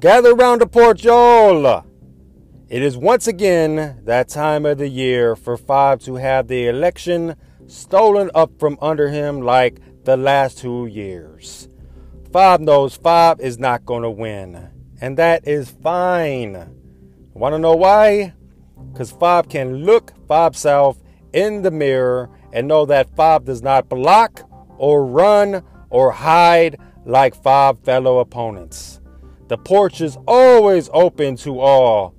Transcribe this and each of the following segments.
Gather round the porch, y'all. It is once again that time of the year for Fob to have the election stolen up from under him like the last two years. Fob knows Fob is not going to win, and that is fine. Want to know why? Because Fob can look Fob self in the mirror and know that Fob does not block or run or hide like Fob fellow opponents. The porch is always open to all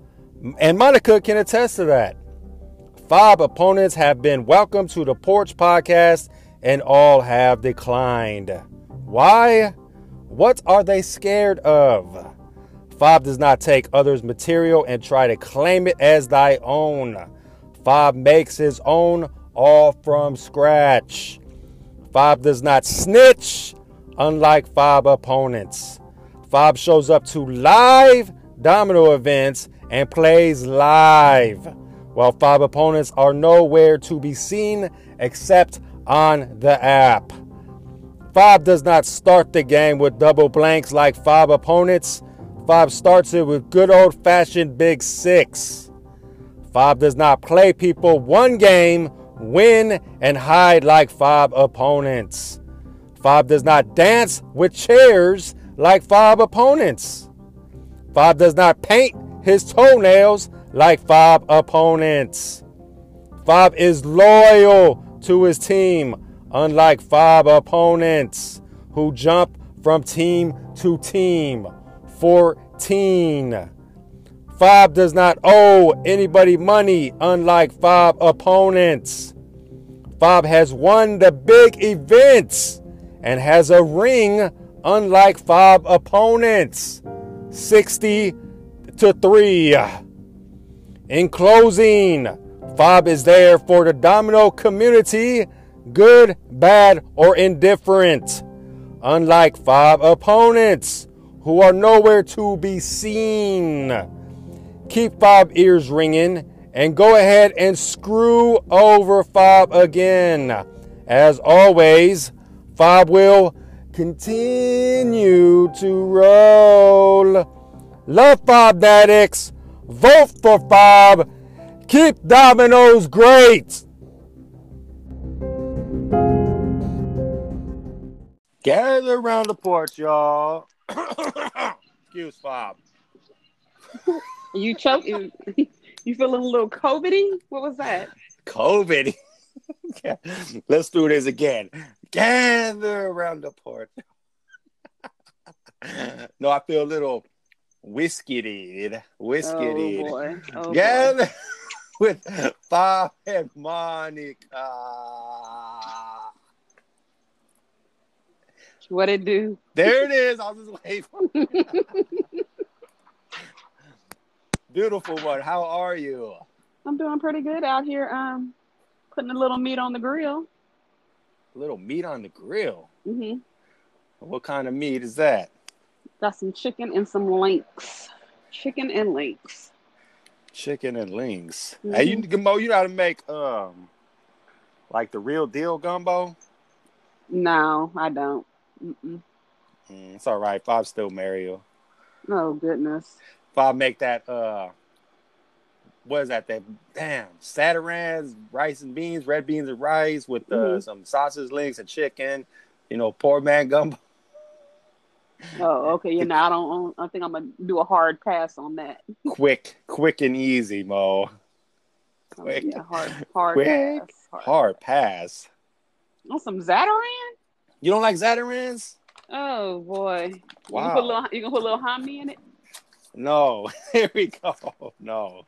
and Monica can attest to that. Five opponents have been welcomed to the Porch podcast and all have declined. Why? What are they scared of? Fob does not take others' material and try to claim it as thy own. Fob makes his own all from scratch. Fob does not snitch, unlike Fob opponents. Fob shows up to live domino events and plays live, while Fob opponents are nowhere to be seen except on the app. Fob does not start the game with double blanks like Fob opponents. Fob starts it with good old fashioned big six. Fob does not play people one game, win, and hide like Fob opponents. Fob does not dance with chairs like Fob opponents. Fob does not paint his toenails like Fob opponents. Fob is loyal to his team, unlike Fob opponents who jump from team to team. 14. Fob does not owe anybody money, unlike Fob opponents. Fob has won the big events and has a ring, unlike five opponents. 60 to 3. In closing, Fob is there for the domino community, good, bad, or indifferent. Unlike Fob opponents, who are nowhere to be seen. Keep Fob ears ringing and go ahead and screw over Fob again. As always, Fob will continue to roll. Love Fob Addicts. Vote for Fob. Keep Domino's great. Gather around the porch, y'all. Excuse Fob. You choking? You, you feeling a little COVIDy? What was that? COVID. Let's do this again. Gather around the porch. no, I feel a little whiskey did. Whiskey Oh boy. Oh, boy. Gather with Fob and Monica. What it do? There it is. I was just waiting. Beautiful one. How are you? I'm doing pretty good out here. Um, putting a little meat on the grill. A little meat on the grill. Mm-hmm. What kind of meat is that? Got some chicken and some links. Chicken and links. Chicken and links. Hey, you Gumbo, you know how to make um like the real deal gumbo? No, I don't. Mm, it's all right. Fob still marry you. Oh goodness. Fob make that uh what is that? That damn Zatarain's, rice and beans, red beans and rice with uh, Mhm. some sausage links and chicken. You know, poor man gumbo. Oh, okay. You know, I don't. I think I'm gonna do a hard pass on that. quick, quick and easy, Mo. Quick. Yeah, hard, hard Quick. pass. Hard. Hard pass. On some Zatarain? You don't like Zatarain's? Oh boy. You Wow. gonna put a little. You gonna put a little hominy in it? No. Here we go. No.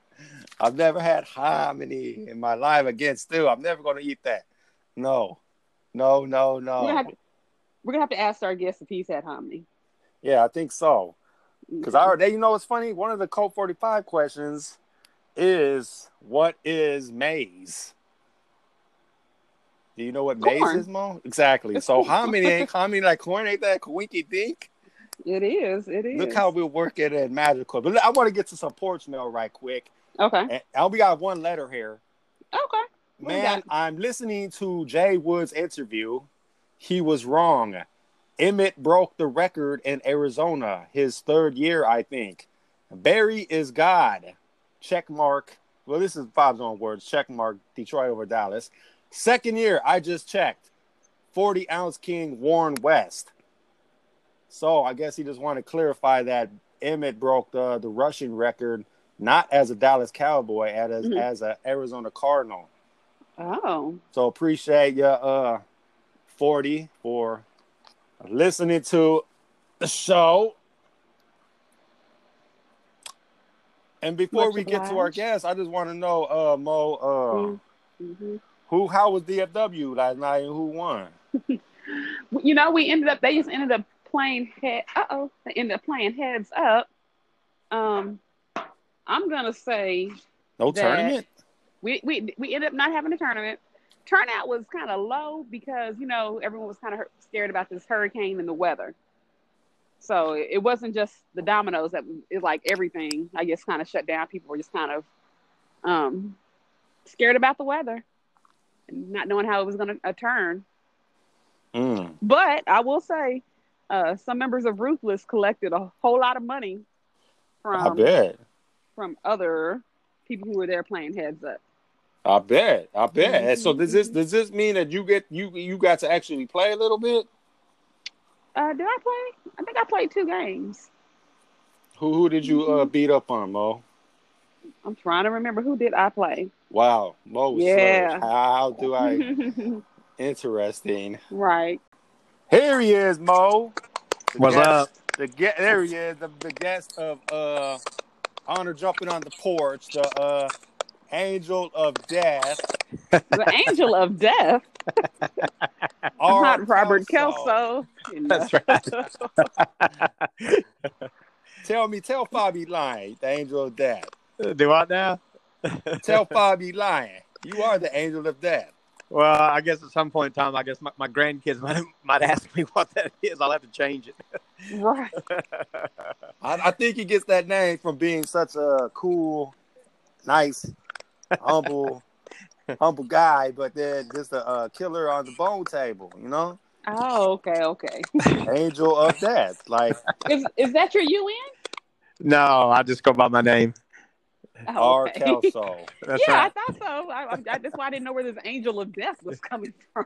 I've never had hominy in my life again. Still, I'm never gonna eat that. No. No, no, We're, gonna no. to, we're gonna have to ask our guest if he's had hominy. Yeah, I think so. Because I already, you know, what's funny. One of the Code 45 questions is what is maize? Do you know what maize is, Mo? Exactly. It's so corn. how ain't how many like corn ain't that winky dink? It is. It is. Look how we're working at Magical. But I want to get to some porch mail right quick. Okay. And I only got one letter here. Okay. What Man. I'm listening to Jay Wood's interview. He was wrong. Emmitt broke the record in Arizona, his third year, I think. Barry is God. Check mark. Well, this is Bob's own words. Check mark. Detroit over Dallas. Second year, I just checked. 40 ounce king Warren West. So I guess he just wanted to clarify that Emmitt broke the, the rushing record not as a Dallas Cowboy, as mm-hmm. as an Arizona Cardinal. Oh. So appreciate you, uh, 40 for listening to the show. And before Much we obliged. get to our guests, I just want to know, uh, Mo, uh, mm-hmm. who, how was DFW last night and who won? you know, we ended up, they just ended up playing head, uh oh, they ended up playing heads up. Um, I'm gonna say no tournament. We we we ended up not having a tournament. Turnout was kind of low because you know everyone was kind of scared about this hurricane and the weather. So it wasn't just the dominoes that it like everything. I guess kind of shut down. People were just kind of um, scared about the weather and not knowing how it was going to uh, turn. Mm. But I will say, uh, some members of Ruthless collected a whole lot of money from I bet from other people who were there playing heads up. I bet. I bet. Mm-hmm. So does this does this mean that you get you you got to actually play a little bit? Uh, did I play? I think I played two games. Who who did you uh, mm-hmm. beat up on, Mo? I'm trying to remember who did I play. Wow, Mo. Yeah. How do I? Interesting. Right. Here he is, Mo. The What's guest, up? The get there he is, the, the guest of uh honor jumping on the porch, the uh, angel of death. the angel of death. I'm not Robert Kelsoe. Kelsoe. That's right. tell me, tell Fabi lying, the angel of death. Do I now? tell Fabi lying. You are the angel of death. Well, I guess at some point in time, I guess my, my grandkids might, might ask me what that is. I'll have to change it. Right. I, I, think he gets that name from being such a cool, nice, humble, humble guy, but then just a, a killer on the bone table, you know? Oh, okay, okay. Angel of death. Like is is that your UN? No, I just go by my name. Oh, okay. R. Kelsoe. That's yeah, right. I thought so. I, I, that's why I didn't know where this angel of death was coming from.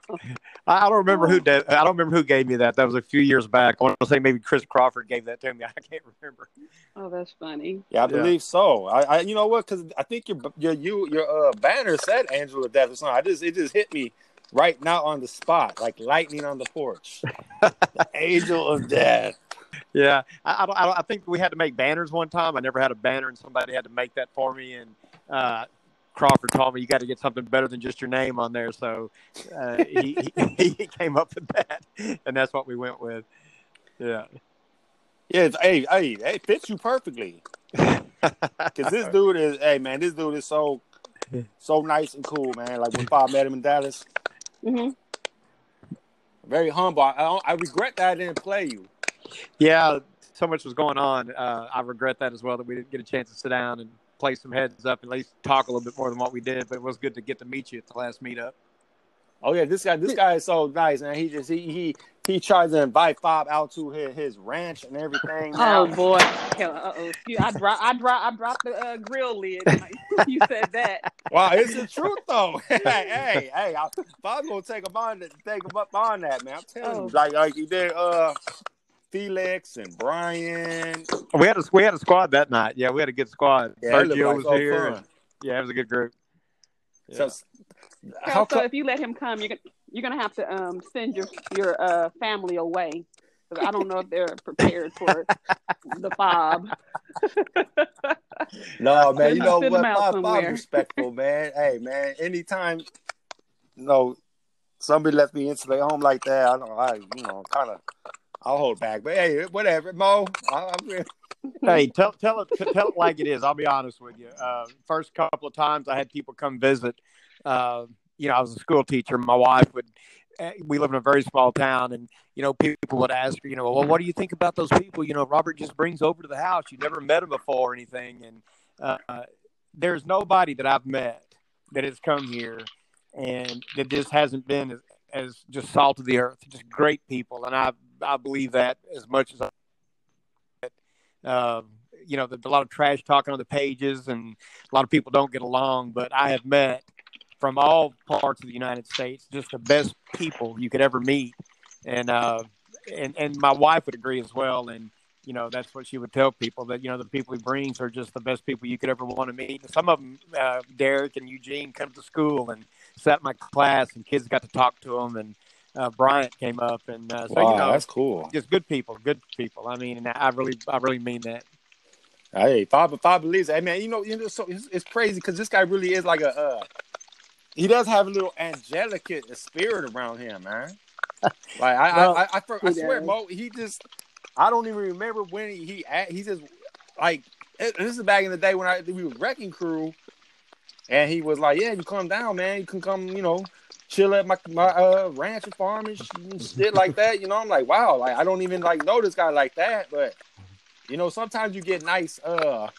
I don't remember who did. I don't remember who gave me that. That was a few years back. I want to say maybe Chris Crawford gave that to me. I can't remember. Oh, that's funny. Yeah, I believe yeah. so. I, I, you know what? Because I think your your you your uh, banner said angel of death or something. I just it just hit me right now on the spot, like lightning on the porch. the angel of death. Yeah, I, I, don't, I, think we had to make banners one time. I never had a banner, and somebody had to make that for me. And uh, Crawford told me you got to get something better than just your name on there. So uh, he, he, he came up with that, and that's what we went with. Yeah. Yeah, it's, hey, hey, it fits you perfectly. Because this dude is, hey, man, this dude is so, so nice and cool, man. Like when Bob met him in Dallas. Mm-hmm. Very humble. I, I regret that I didn't play you. Yeah, so much was going on. Uh, I regret that as well that we didn't get a chance to sit down and play some heads up and at least talk a little bit more than what we did. But it was good to get to meet you at the last meetup. Oh yeah, this guy, this guy is so nice, man. He just he he he tries to invite Bob out to his, his ranch and everything. Oh boy, uh oh, I drop I drop I dropped the uh, grill lid. you said that. Wow, it's the truth though. hey, hey, hey, I, Bob's gonna take him on, take him up on that, man. I'm telling oh. you, like like he did. Uh, Felix and Brian. We had a we had a squad that night. Yeah, we had a good squad. Yeah, Sergio like was here. And, yeah, it was a good group. Yeah. So, how so if you let him come, you're gonna you're gonna have to um, send your your uh, family away I don't know if they're prepared for the fob. no, man. You know what? My Bob's respectful, man. Hey, man. Anytime, you know, somebody left me into their home like that, I don't. Know. I you know, kind of I'll hold back. But hey, whatever, Mo. I'm hey, tell tell it tell it like it is. I'll be honest with you. Uh, first couple of times I had people come visit. Uh, you know, I was a school teacher. My wife would. Eh, we live in a very small town, and you know, people would ask you know, well, what do you think about those people? You know, Robert just brings over to the house. You never met him before or anything, and uh, there's nobody that I've met that has come here and that this hasn't been as, as just salt of the earth, just great people. And I've I believe that as much as I. Uh, you know, there's a lot of trash talking on the pages, and a lot of people don't get along. But I have met from all parts of the United States just the best people you could ever meet, and uh, and and my wife would agree as well. And you know, that's what she would tell people that you know the people he brings are just the best people you could ever want to meet. And some of them, uh, Derek and Eugene, come to school and sat in my class, and kids got to talk to them and. Uh, Bryant came up, and uh, so wow, you know, that's cool. just good people, good people. I mean, and I really, I really mean that. Hey, Bob, Bob believes. Hey, man, you know, you know, so it's, it's crazy because this guy really is like a. Uh, he does have a little angelic spirit around him, man. Like I, Well, I, I, I, I, swear, does. Mo, he just. I don't even remember when he he, just like it, this is back in the day when I we were wrecking crew, and he was like, "Yeah, you come down, man. You can come, you know." Chill at my my uh, ranch and farm and shit like that, you know. I'm like, wow, like I don't even like know this guy like that, but you know, sometimes you get nice. uh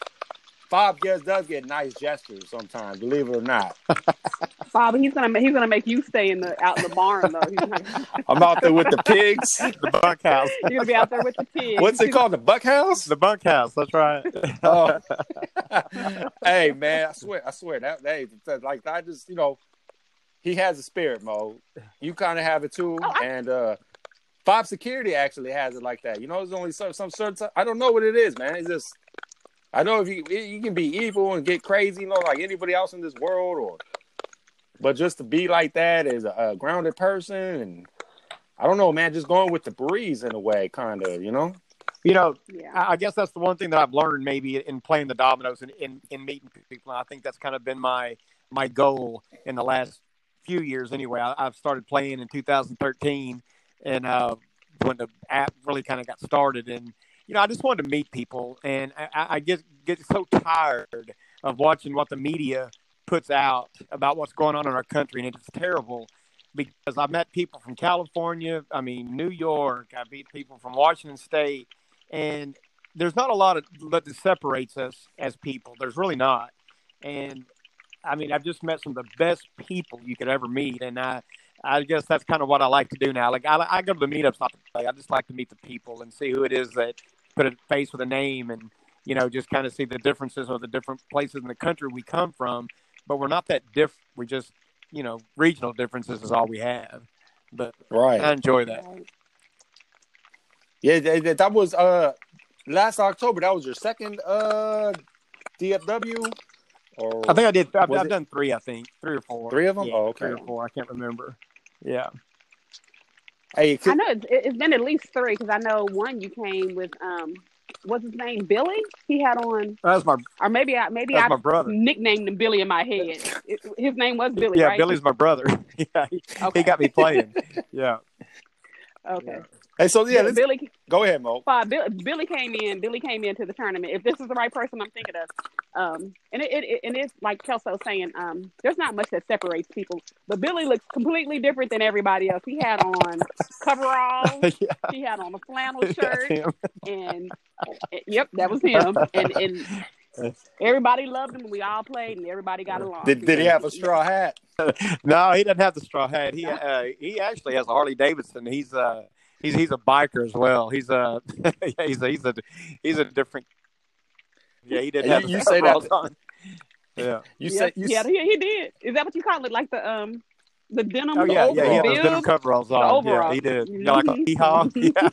Bob gets does get nice gestures sometimes, believe it or not. Bob, he's gonna he's gonna make you stay in the out in the barn though. He's not, I'm out there with the pigs. The bunkhouse, you're gonna be out there with the pigs. What's it called? The buck house? the bunkhouse. That's right. Oh. hey man, I swear, I swear that hey, that- like I just you know, he has a spirit mode. You kind of have it too, Oh, I- and uh Bob Security actually has it like that. You know, there's only some some certain. I don't know what it is, man. It's just I know if you you can be evil and get crazy, you know, like anybody else in this world, or but just to be like that as a, a grounded person, and I don't know, man, just going with the breeze in a way, kind of, you know. You know, Yeah. I I guess that's the one thing that I've learned maybe in playing the dominoes and in, in meeting people. And I think that's kind of been my my goal in the last few years. Anyway, I, I've started playing in 2013, and uh, when the app really kind of got started, and you know, I just wanted to meet people, and I, I get get so tired of watching what the media puts out about what's going on in our country, and it's terrible. Because I've met people from California, I mean New York, I meet people from Washington State, and there's not a lot of that separates us as people. There's really not. And I mean, I've just met some of the best people you could ever meet, and I, I guess that's kind of what I like to do now. Like I, I go to the meetups not to play. I just like to meet the people and see who it is that put a face with a name, and you know, just kind of see the differences of the different places in the country we come from. But we're not that different. We just, you know, regional differences is all we have. But Right. I enjoy that. Yeah, that, that- that was uh last October. That was your second uh DFW, or I think I did. I've, I've done three. I think three or four. Three of them? Yeah, Oh, okay. Three or four. I can't remember. Yeah. hey, I know it's, it's been at least three because I know one you came with um what's his name Billy he had on That was my or maybe I maybe I my brother. nicknamed him Billy in my head. It- his name was Billy, yeah. right? Billy's my brother. yeah, he, Okay. he got me playing. Yeah. Okay. Hey, so yeah, Yeah, let's, Billy go ahead, Mo. Bob, Bill, Billy came in. Billy came into the tournament. If this is the right person, I'm thinking of. Um, and it, it and it's like Kelsoe saying. Um, there's not much that separates people, but Billy looks completely different than everybody else. He had on coveralls. yeah. he had on a flannel shirt, and yep, that was him. And and everybody loved him. We all played, and everybody got along. Did, did he have a straw hat? No, he doesn't have the straw hat. He uh, he actually has a Harley Davidson. He's uh he's he's a biker as well. He's a he's a he's a he's a different. Yeah, he didn't You- have the you say that- on. Yeah. You yeah, said you yeah, s- he, he did. Is that what you call it? Like the um, the denim? Oh yeah, yeah, he had those denim coveralls on. Yeah, overalls. he did. Yeah, like a Mhm. hee-haw. Yeah.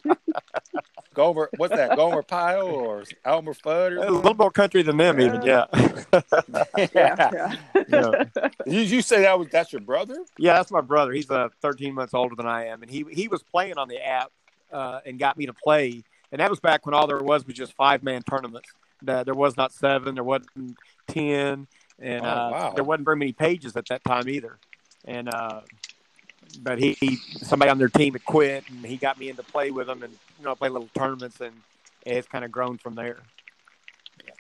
Gomer. What's that? Gomer Pyle or Elmer Fudd? A little more country than them, even. Yeah. Yeah, yeah. yeah. you, you say that was that's your brother? Yeah, that's my brother. He's uh, 13 months older than I am, and he he was playing on the app uh, and got me to play. And that was back when all there was was just five man tournaments. The, there was not seven, there wasn't ten, and Oh, uh, wow. there wasn't very many pages at that time either. And uh, but he, he somebody on their team had quit, and he got me into play with them, and you know play little tournaments, and it's kind of grown from there.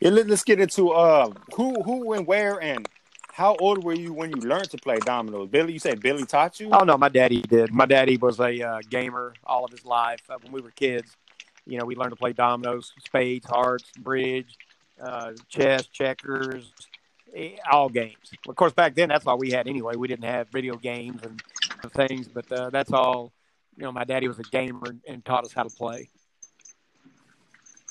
Yeah, let, us get into uh who who and where and how old were you when you learned to play dominoes? Billy, you said Billy taught you? Oh no, my daddy did. My daddy was a uh, gamer all of his life. Uh, when we were kids, you know, we learned to play dominoes, spades, hearts, bridge, uh, chess, checkers, all games. Of course, back then that's all we had anyway. We didn't have video games and things, but uh, that's all you know, my daddy was a gamer and, and taught us how to play.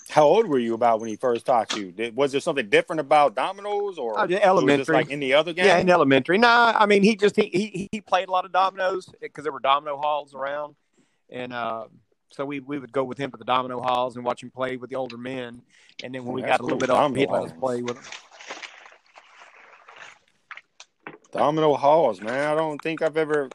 How old were you about when he first taught you? Did, was there something different about dominoes, or just elementary. like any other game? Yeah, in elementary. Nah, I mean, he just he he, he played a lot of dominoes because there were domino halls around, and uh, so we we would go with him to the domino halls and watch him play with the older men. And then when we That's got a little cool. bit older, he'd let us play with him. Domino halls, man. I don't think I've ever.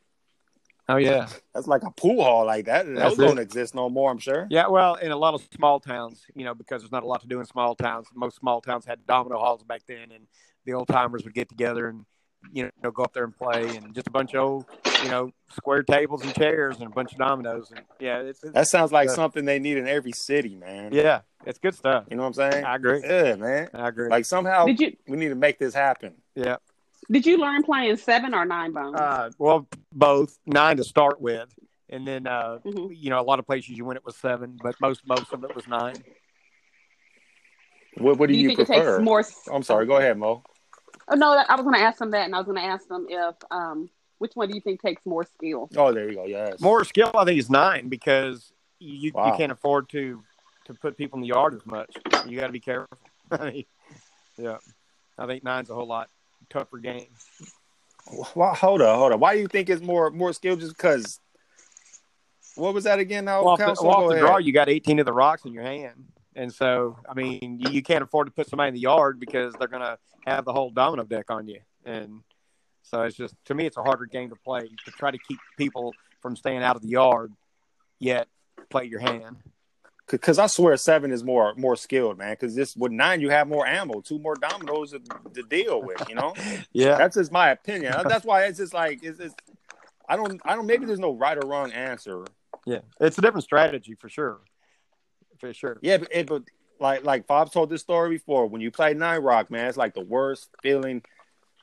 Oh yeah, That's like a pool hall like that. That's Those don't exist no more. I'm sure. yeah. Well, in a lot of small towns, you know, because there's not a lot to do in small towns. Most small towns had domino halls back then, and the old timers would get together and you know go up there and play, and just a bunch of old, you know, square tables and chairs and a bunch of dominoes. And yeah, it's, it's That sounds like Yeah. something they need in every city, man. yeah, it's good stuff. You know what I'm saying? I agree. Yeah, man. I agree. Like somehow Did you we need to make this happen. yeah. Did you learn playing seven or nine bones? Uh, well, both nine to start with, and then uh, Mhm. you know a lot of places you win it was seven, but most most of it was nine. What, what do, do you, you, think it prefer? takes more? I'm sorry. Go ahead, Mo. Oh no, I was going to ask them that, and I was going to ask them if um, which one do you think takes more skill? Oh, there you go. Yes. More skill, I think, is nine because you Wow. you can't afford to to put people in the yard as much. You got to be careful. Yeah, I think nine's a whole lot tougher game. Well, hold on, hold on. Why do you think it's more more skill? Just because? What was that again? Now, Well, off the, well, off the draw, you got 18 of the rocks in your hand. And so, I mean, you, you can't afford to put somebody in the yard because they're going to have the whole domino deck on you. And so it's just, to me, it's a harder game to play to try to keep people from staying out of the yard, yet play your hand. Because I swear seven is more more skilled, man. Because this with nine, you have more ammo, two more dominoes to, to deal with. You know, Yeah. that's just my opinion. That's why it's just like it's, it's. I don't. I don't. Maybe there's no right or wrong answer. Yeah. It's a different strategy for sure. For sure. Yeah, but, it, but like like Bob told this story before. When you play nine rock, man, it's like the worst feeling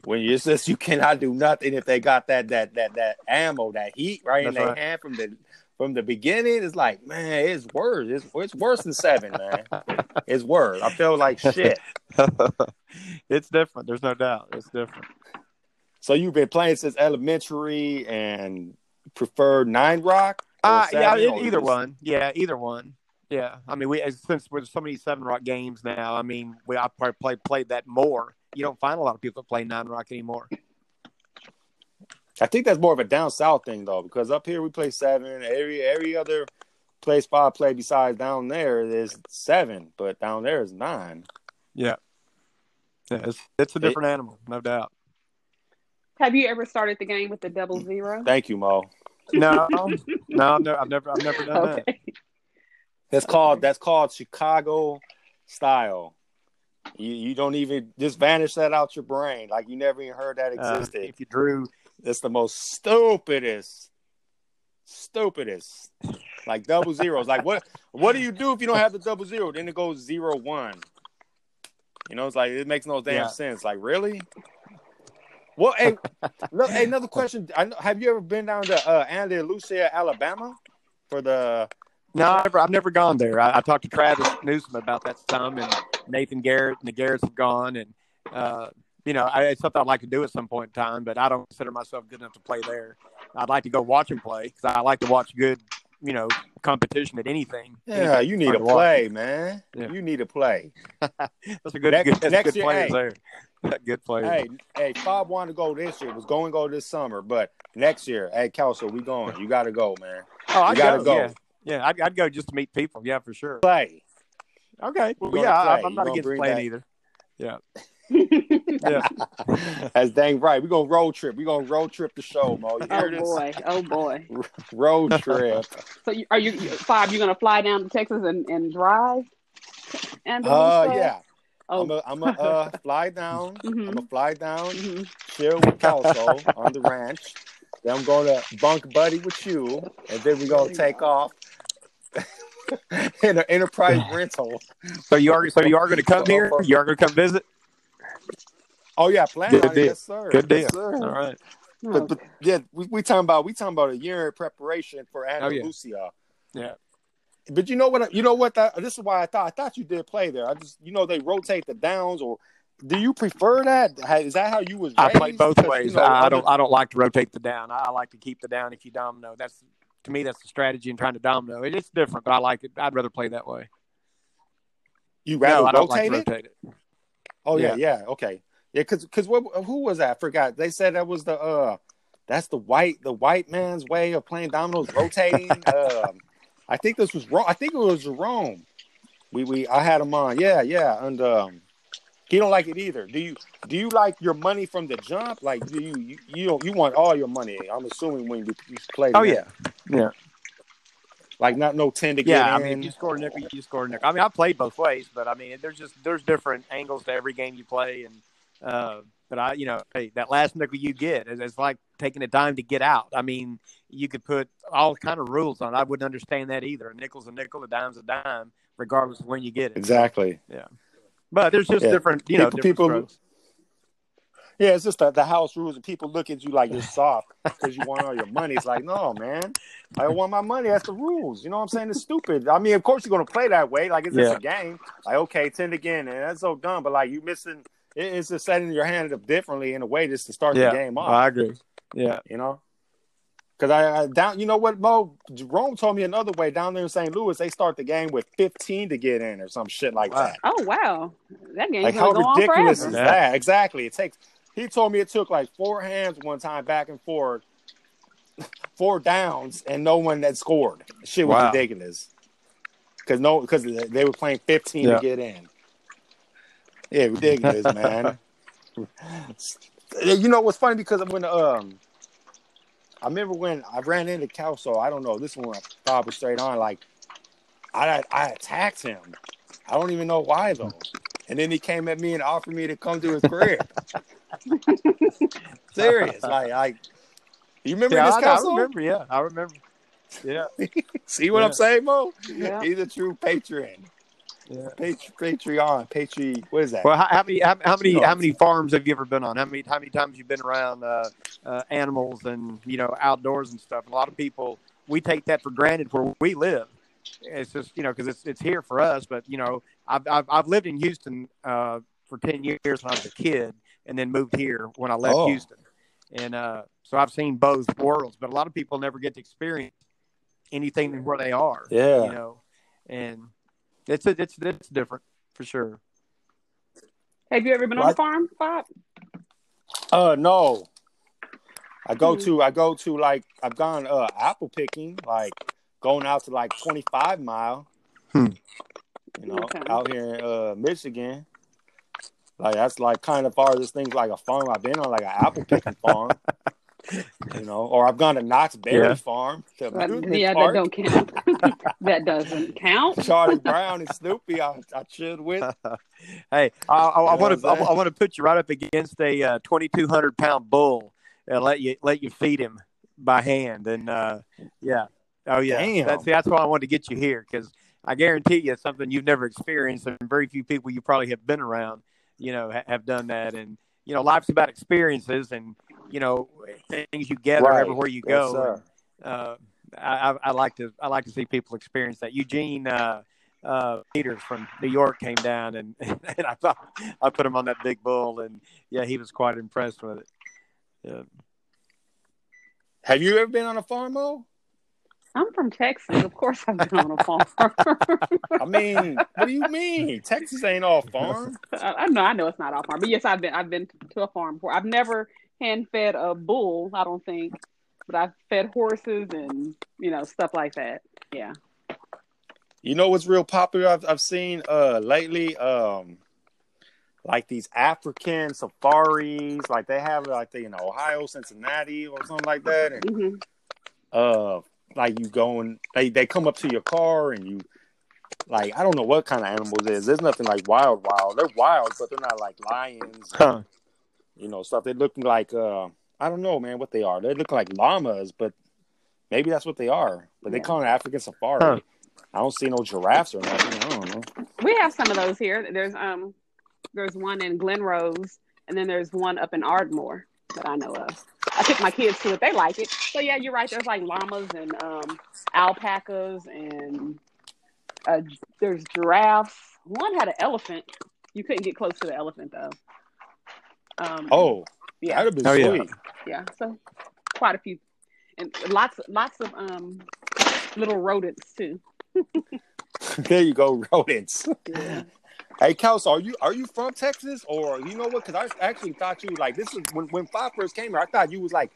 when you just you cannot do nothing if they got that that that that ammo, that heat right in That's their right. hand from the from the beginning. It's like man, it's worse. It's it's worse than seven, man. It's worse. I feel like shit. it's different. There's no doubt. It's different. So you've been playing since elementary and prefer nine rock? Uh, yeah, either one. Yeah, either one. Yeah, I mean, we since there's so many seven rock games now. I mean, we I probably played played that more. You don't find a lot of people that play nine rock anymore. I think that's more of a down south thing though, because up here we play seven. Every every other place I play besides down there is seven, but down there is nine. Yeah, yeah, it's it's a different animal, no doubt. Have you ever started the game with the double zero? Thank you, Mo. No, no, I've never, I've never, I've never done that. Okay. That's called that's called Chicago style. You you don't even just vanish that out your brain like you never even heard that Uh, existed. if you drew, It's the most stupidest, stupidest. Like double zeros. Like what? What do you do if you don't have the double zero? Then it goes zero one. You know, it's like it makes no damn Yeah. sense. Like really? Well, hey, look, hey, another question. I know, have you ever been down to uh, Andalusia, Alabama, for the? no, I've never, I've never gone there. I, I talked to Travis Newsom about that some, and Nathan Garrett, and the Garretts have gone, and uh, you know, I, it's something I'd like to do at some point in time, but I don't consider myself good enough to play there. I'd like to go watch him play because I like to watch good, you know, competition at anything. Yeah, you need to to watch. play, man. Yeah. You need to play. That's a good, Next- good, that's next good year, players hey. there. good players. Hey, hey, Bob wanted to go this year. Was going to go this summer, but next year, hey, Kelsoe, we going. You got to go, man. oh, I gotta go. Yeah, yeah I'd, I'd go just to meet people. Yeah, for sure. Play. Okay. Well, yeah, play. I'm not against playing that- either. Yeah. Yeah. That's dang right. We're gonna road trip. We're gonna road trip the show, Mo. Oh this? boy, oh boy. Road trip. So you, are you Bob? You gonna fly down to Texas and, and drive? And uh yeah. Oh, I'm a I'm a uh, fly down. Mhm. I'm gonna fly down, mhm. chill with Kelsoe on the ranch. Then I'm gonna bunk buddy with you, and then we're gonna take off in an enterprise rental. So you are so you are going to come here. You are going to come visit. Oh yeah, plan Good on deal. Yes, sir. Good deal. Yes, sir. All right. Hmm. But, but yeah, we, we talking about we talking about a year in preparation for Oh, yeah. Andalusia. Yeah. But you know what? You know what? That, this is why I thought I thought you did play there. I just you know they rotate the downs, or do you prefer that? Is that how you was? I play both ways. you know, I, I don't. I don't like to rotate the down. I, I like to keep the down if you domino. That's to me, that's the strategy in trying to domino. It, it's different, but I like it. I'd rather play that way. You rather no, I don't rotate like it? to rotate it. Oh yeah, yeah, okay, yeah. Because because what who was that? I forgot. They said that was the uh, that's the white the white man's way of playing dominoes, rotating. um, I think this was wrong. I think it was Jerome. We we I had him on. Yeah, yeah, and um, he don't like it either. Do you do you like your money from the jump? Like do you you you, don't, you want all your money? I'm assuming when you, you play. Oh the yeah, yeah, like not no ten to yeah. get I mean, you score a nickel, you score nickel. I mean, I played both ways, but I mean, there's just there's different angles to every game you play, and uh, but I, you know, hey, that last nickel you get is it's like taking a dime to get out. I mean, you could put all kind of rules on. it. I wouldn't understand that either. A nickel's a nickel, a dime's a dime, regardless of when you get it. exactly. Yeah. But there's just Yeah. different, you know, People- different people-. Yeah, it's just the, the house rules, and people look at you like you're soft because you want all your money. It's like, no, man, I want my money. That's the rules. You know what I'm saying? It's stupid. I mean, of course you're gonna play that way. Like it's just Yeah. a game. Like, okay, ten again, and that's so dumb. But like you missing, it's just setting your hand up differently in a way just to start Yeah, the game off. I agree. Yeah, You know. Because I, I down, you know what, Mo? Jerome told me another way down there in St. Louis. They start the game with 15 to get in, or some shit like Wow. that. Oh wow, that game's Like gonna how go on ridiculous forever. is Yeah. that? Exactly. It takes. He told me it took like four hands one time back and forth, four downs, and no one that scored. Shit was Wow. ridiculous. Because no, because they were playing fifteen Yeah. to get in. Yeah, ridiculous, man. you know what's funny? Because when um, I remember when I ran into Kelsoe. I don't know. This one probably straight on. Like, I I attacked him. I don't even know why though. And then he came at me and offered me to come to his crib. Serious, like, like you remember yeah this I, I Kelsoe? remember. Yeah, I remember. Yeah, See what Yeah. I'm saying, Mo? Yeah. He's a true patron. yeah. Patri- Patreon, Patri. What is that? Well, how, how many how, how many You how many farms have you ever been on? How many how many times you've been around uh, uh, animals and you know outdoors and stuff? A lot of people we take that for granted where we live. It's just you know because it's it's here for us, but you know I've I've, I've lived in Houston uh, for ten years when I was a kid, and then moved here when I left Oh. Houston, and uh, so I've seen both worlds. But a lot of people never get to experience anything where they are. Yeah. you know, and it's it's it's different for sure. Have you ever been on a farm, Bob? Uh, no. I go Hmm. to I go to like I've gone uh apple picking, like going out to like 25 mile. Hmm. You know, Okay. out here in uh Michigan. Like that's like kind of far farthest things like a farm I've been on, like an apple picking farm. You know, or I've gone to Knott's Berry Yeah. Farm to That- amusement yeah, park. that don't count. that doesn't count. Charlie Brown and Snoopy, I, I chilled with. Hey, I, I, I You know want to I'm I, saying? want to put you right up against a uh, 2,200 pound bull and let you let you feed him by hand. And uh, yeah, oh yeah, Damn. that's that's why I wanted to get you here because I guarantee you it's something you've never experienced, and very few people you probably have been around, you know, ha- have done that. And you know, life's about experiences, and you know, things you gather Right. everywhere you go. sir. uh, I, I, I like to I like to see people experience that. Eugene uh, uh, Peters from New York came down, and, and I thought I put him on that big bull, and yeah, he was quite impressed with it. Yeah. Have you ever been on a farm, Mo? I'm from Texas. Of course, I've been on a farm. I mean, what do you mean? Texas ain't all farm. I, I know, I know it's not all farm, but yes, I've been. I've been to a farm before. I've never hand fed a bull. I don't think, but I've fed horses and you know stuff like that. Yeah. You know what's real popular? I've, I've seen uh lately, um, like these African safaris. Like they have like the you know Ohio, Cincinnati, or something like that, and hmm uh, like you going, they they come up to your car and you. Like I don't know what kind of animals it is. There's nothing like wild, wild. They're wild, but they're not like lions. Huh. You know, stuff. They look like uh, I don't know, man, what they are. They look like llamas, but maybe that's what they are. But they call it African safari. Huh. I don't see no giraffes or nothing. I don't know. We have some of those here. There's um, there's one in Glen Rose, and then there's one up in Ardmore that I know of. I took my kids to it. They like it. So yeah, you're right. There's like llamas and um, alpacas and uh, there's giraffes. One had an elephant. You couldn't get close to the elephant though. Um, Oh, yeah, that'd have been Oh, yeah. sweet. yeah. So quite a few. and lots lots of um little rodents too. there you go, rodents. Yeah. Hey, Kels, are you are you from Texas or you know what? Because I actually thought you like this is when when Five first came here. I thought you was like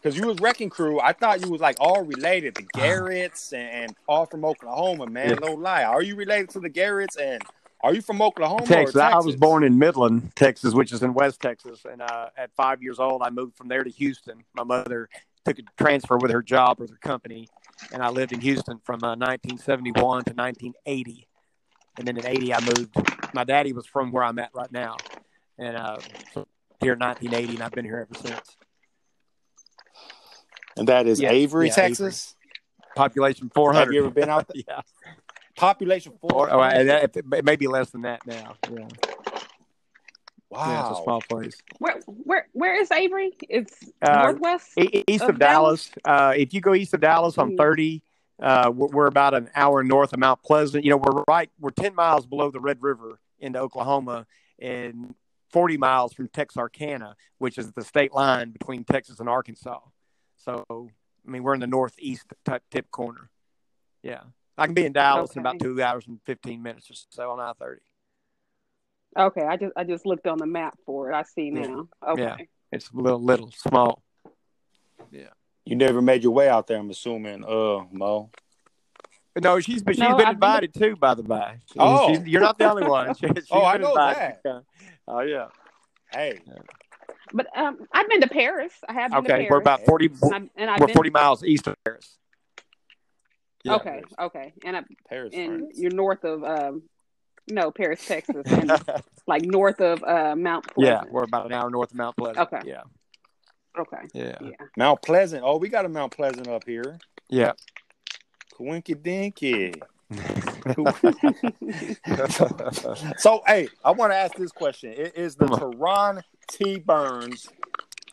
because you was Wrecking Crew. I thought you was like all related, to Garretts and, and all from Oklahoma. Man, Yeah. no lie. Are you related to the Garretts and are you from Oklahoma Texas. I was born in Midland, Texas, which is in West Texas, and uh, at five years old, I moved from there to Houston. My mother took a transfer with her job with her company, and I lived in Houston from uh, 1971 to 1980. And then in 80, I moved. My daddy was from where I'm at right now, and uh, so here in 1980, and I've been here ever since. and that is Yeah, Avery, yeah, Texas. Population Have 400. you ever been out there? yeah, Population four. or, oh, and that, it may be less than that now. Yeah, wow. yeah it's a small place. Where where where is Avery? It's Uh, northwest. East Of of, Dallas. Uh, if you go east of Dallas on Mhm. 30, uh, we're, we're about an hour north of Mount Pleasant. You know, we're right, we're 10 miles below the Red River into Oklahoma and 40 miles from Texarkana, which is the state line between Texas and Arkansas. So, I mean, we're in the northeast type tip corner. Yeah. I can be in Dallas in about two hours and 15 minutes or so on I 30. Okay, I just I just looked on the map for it. I see Yeah. now. Okay. Yeah. It's a little, little small. You never made your way out there, I'm assuming, uh, Mo. But no, she's but she's No, been I've been- invited too. By the by, She- Oh. she's- you're not the only one. She- she's Oh, I been know invited. Oh yeah. Hey, But um, I've been to Paris. I have been to Okay, we're about forty. and, I'm, and I've We're forty miles east of Paris. Yeah. Okay, okay, and I, Paris, and France. you're north of um, no Paris, Texas, and like north of uh Mount yeah, we're about an hour north of Mount Pleasant. Okay. Yeah. Okay. Yeah. Yeah. Mount Pleasant. Oh, we got a Mount Pleasant up here. Yeah. Winky dinky. so, hey, I want to ask this question. It is the Come Teron T. Burns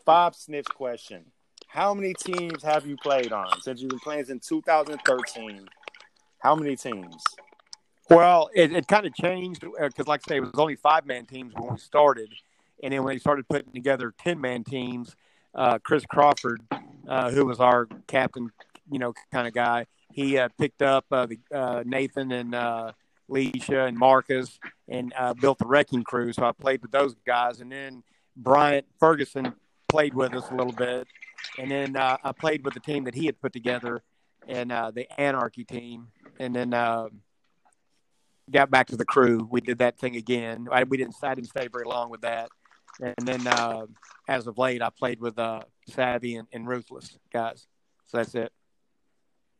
Bob Snitch question. How many teams have you played on since you've been playing since 2013? How many teams? Well, it, it kind of changed uh, because, like I say, it was only five man teams when we started, and then when they started putting together ten man teams, uh, Chris Crawford, uh, who was our captain, you know, kind of guy, he uh, picked up uh, the uh, Nathan and uh, Leisha and Marcus and uh, built the wrecking crew. So I played with those guys, and then Bryant Ferguson played with us a little bit, and then I played with the team that he had put together, and the Anarchy team, and then. Got back to the crew. We did that thing again. I, we didn't. I didn't stay very long with that. And then, uh, as of late, I played with uh, Savvy and, and Ruthless guys. So that's it.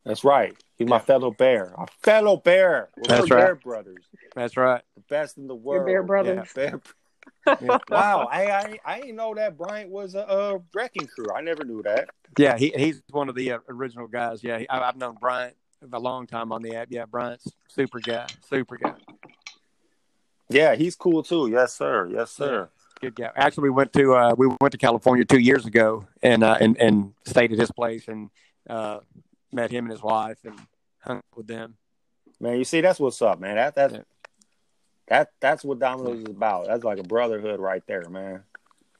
That's right. He's my fellow bear. A fellow bear. We're That's Bear. Brothers. That's right. The best in the world. Bear Brothers. Yeah, Bear Yeah. Wow, I, I I didn't know that Bryant was a, a wrecking crew. I never knew that. Yeah, he, he's one of the uh, original guys. Yeah, he, I, I've known Bryant a long time on the app. Yeah, Bryant's super guy, super guy, Yeah, he's cool too. Yes, sir. Yes, sir. Good guy. Actually, we went to uh, we went to California two years ago and uh, and and stayed at his place and uh, met him and his wife and hung with them. Man, you see, that's what's up, man. That that's Yeah. that that's what Domino's is about. That's like a brotherhood right there, man.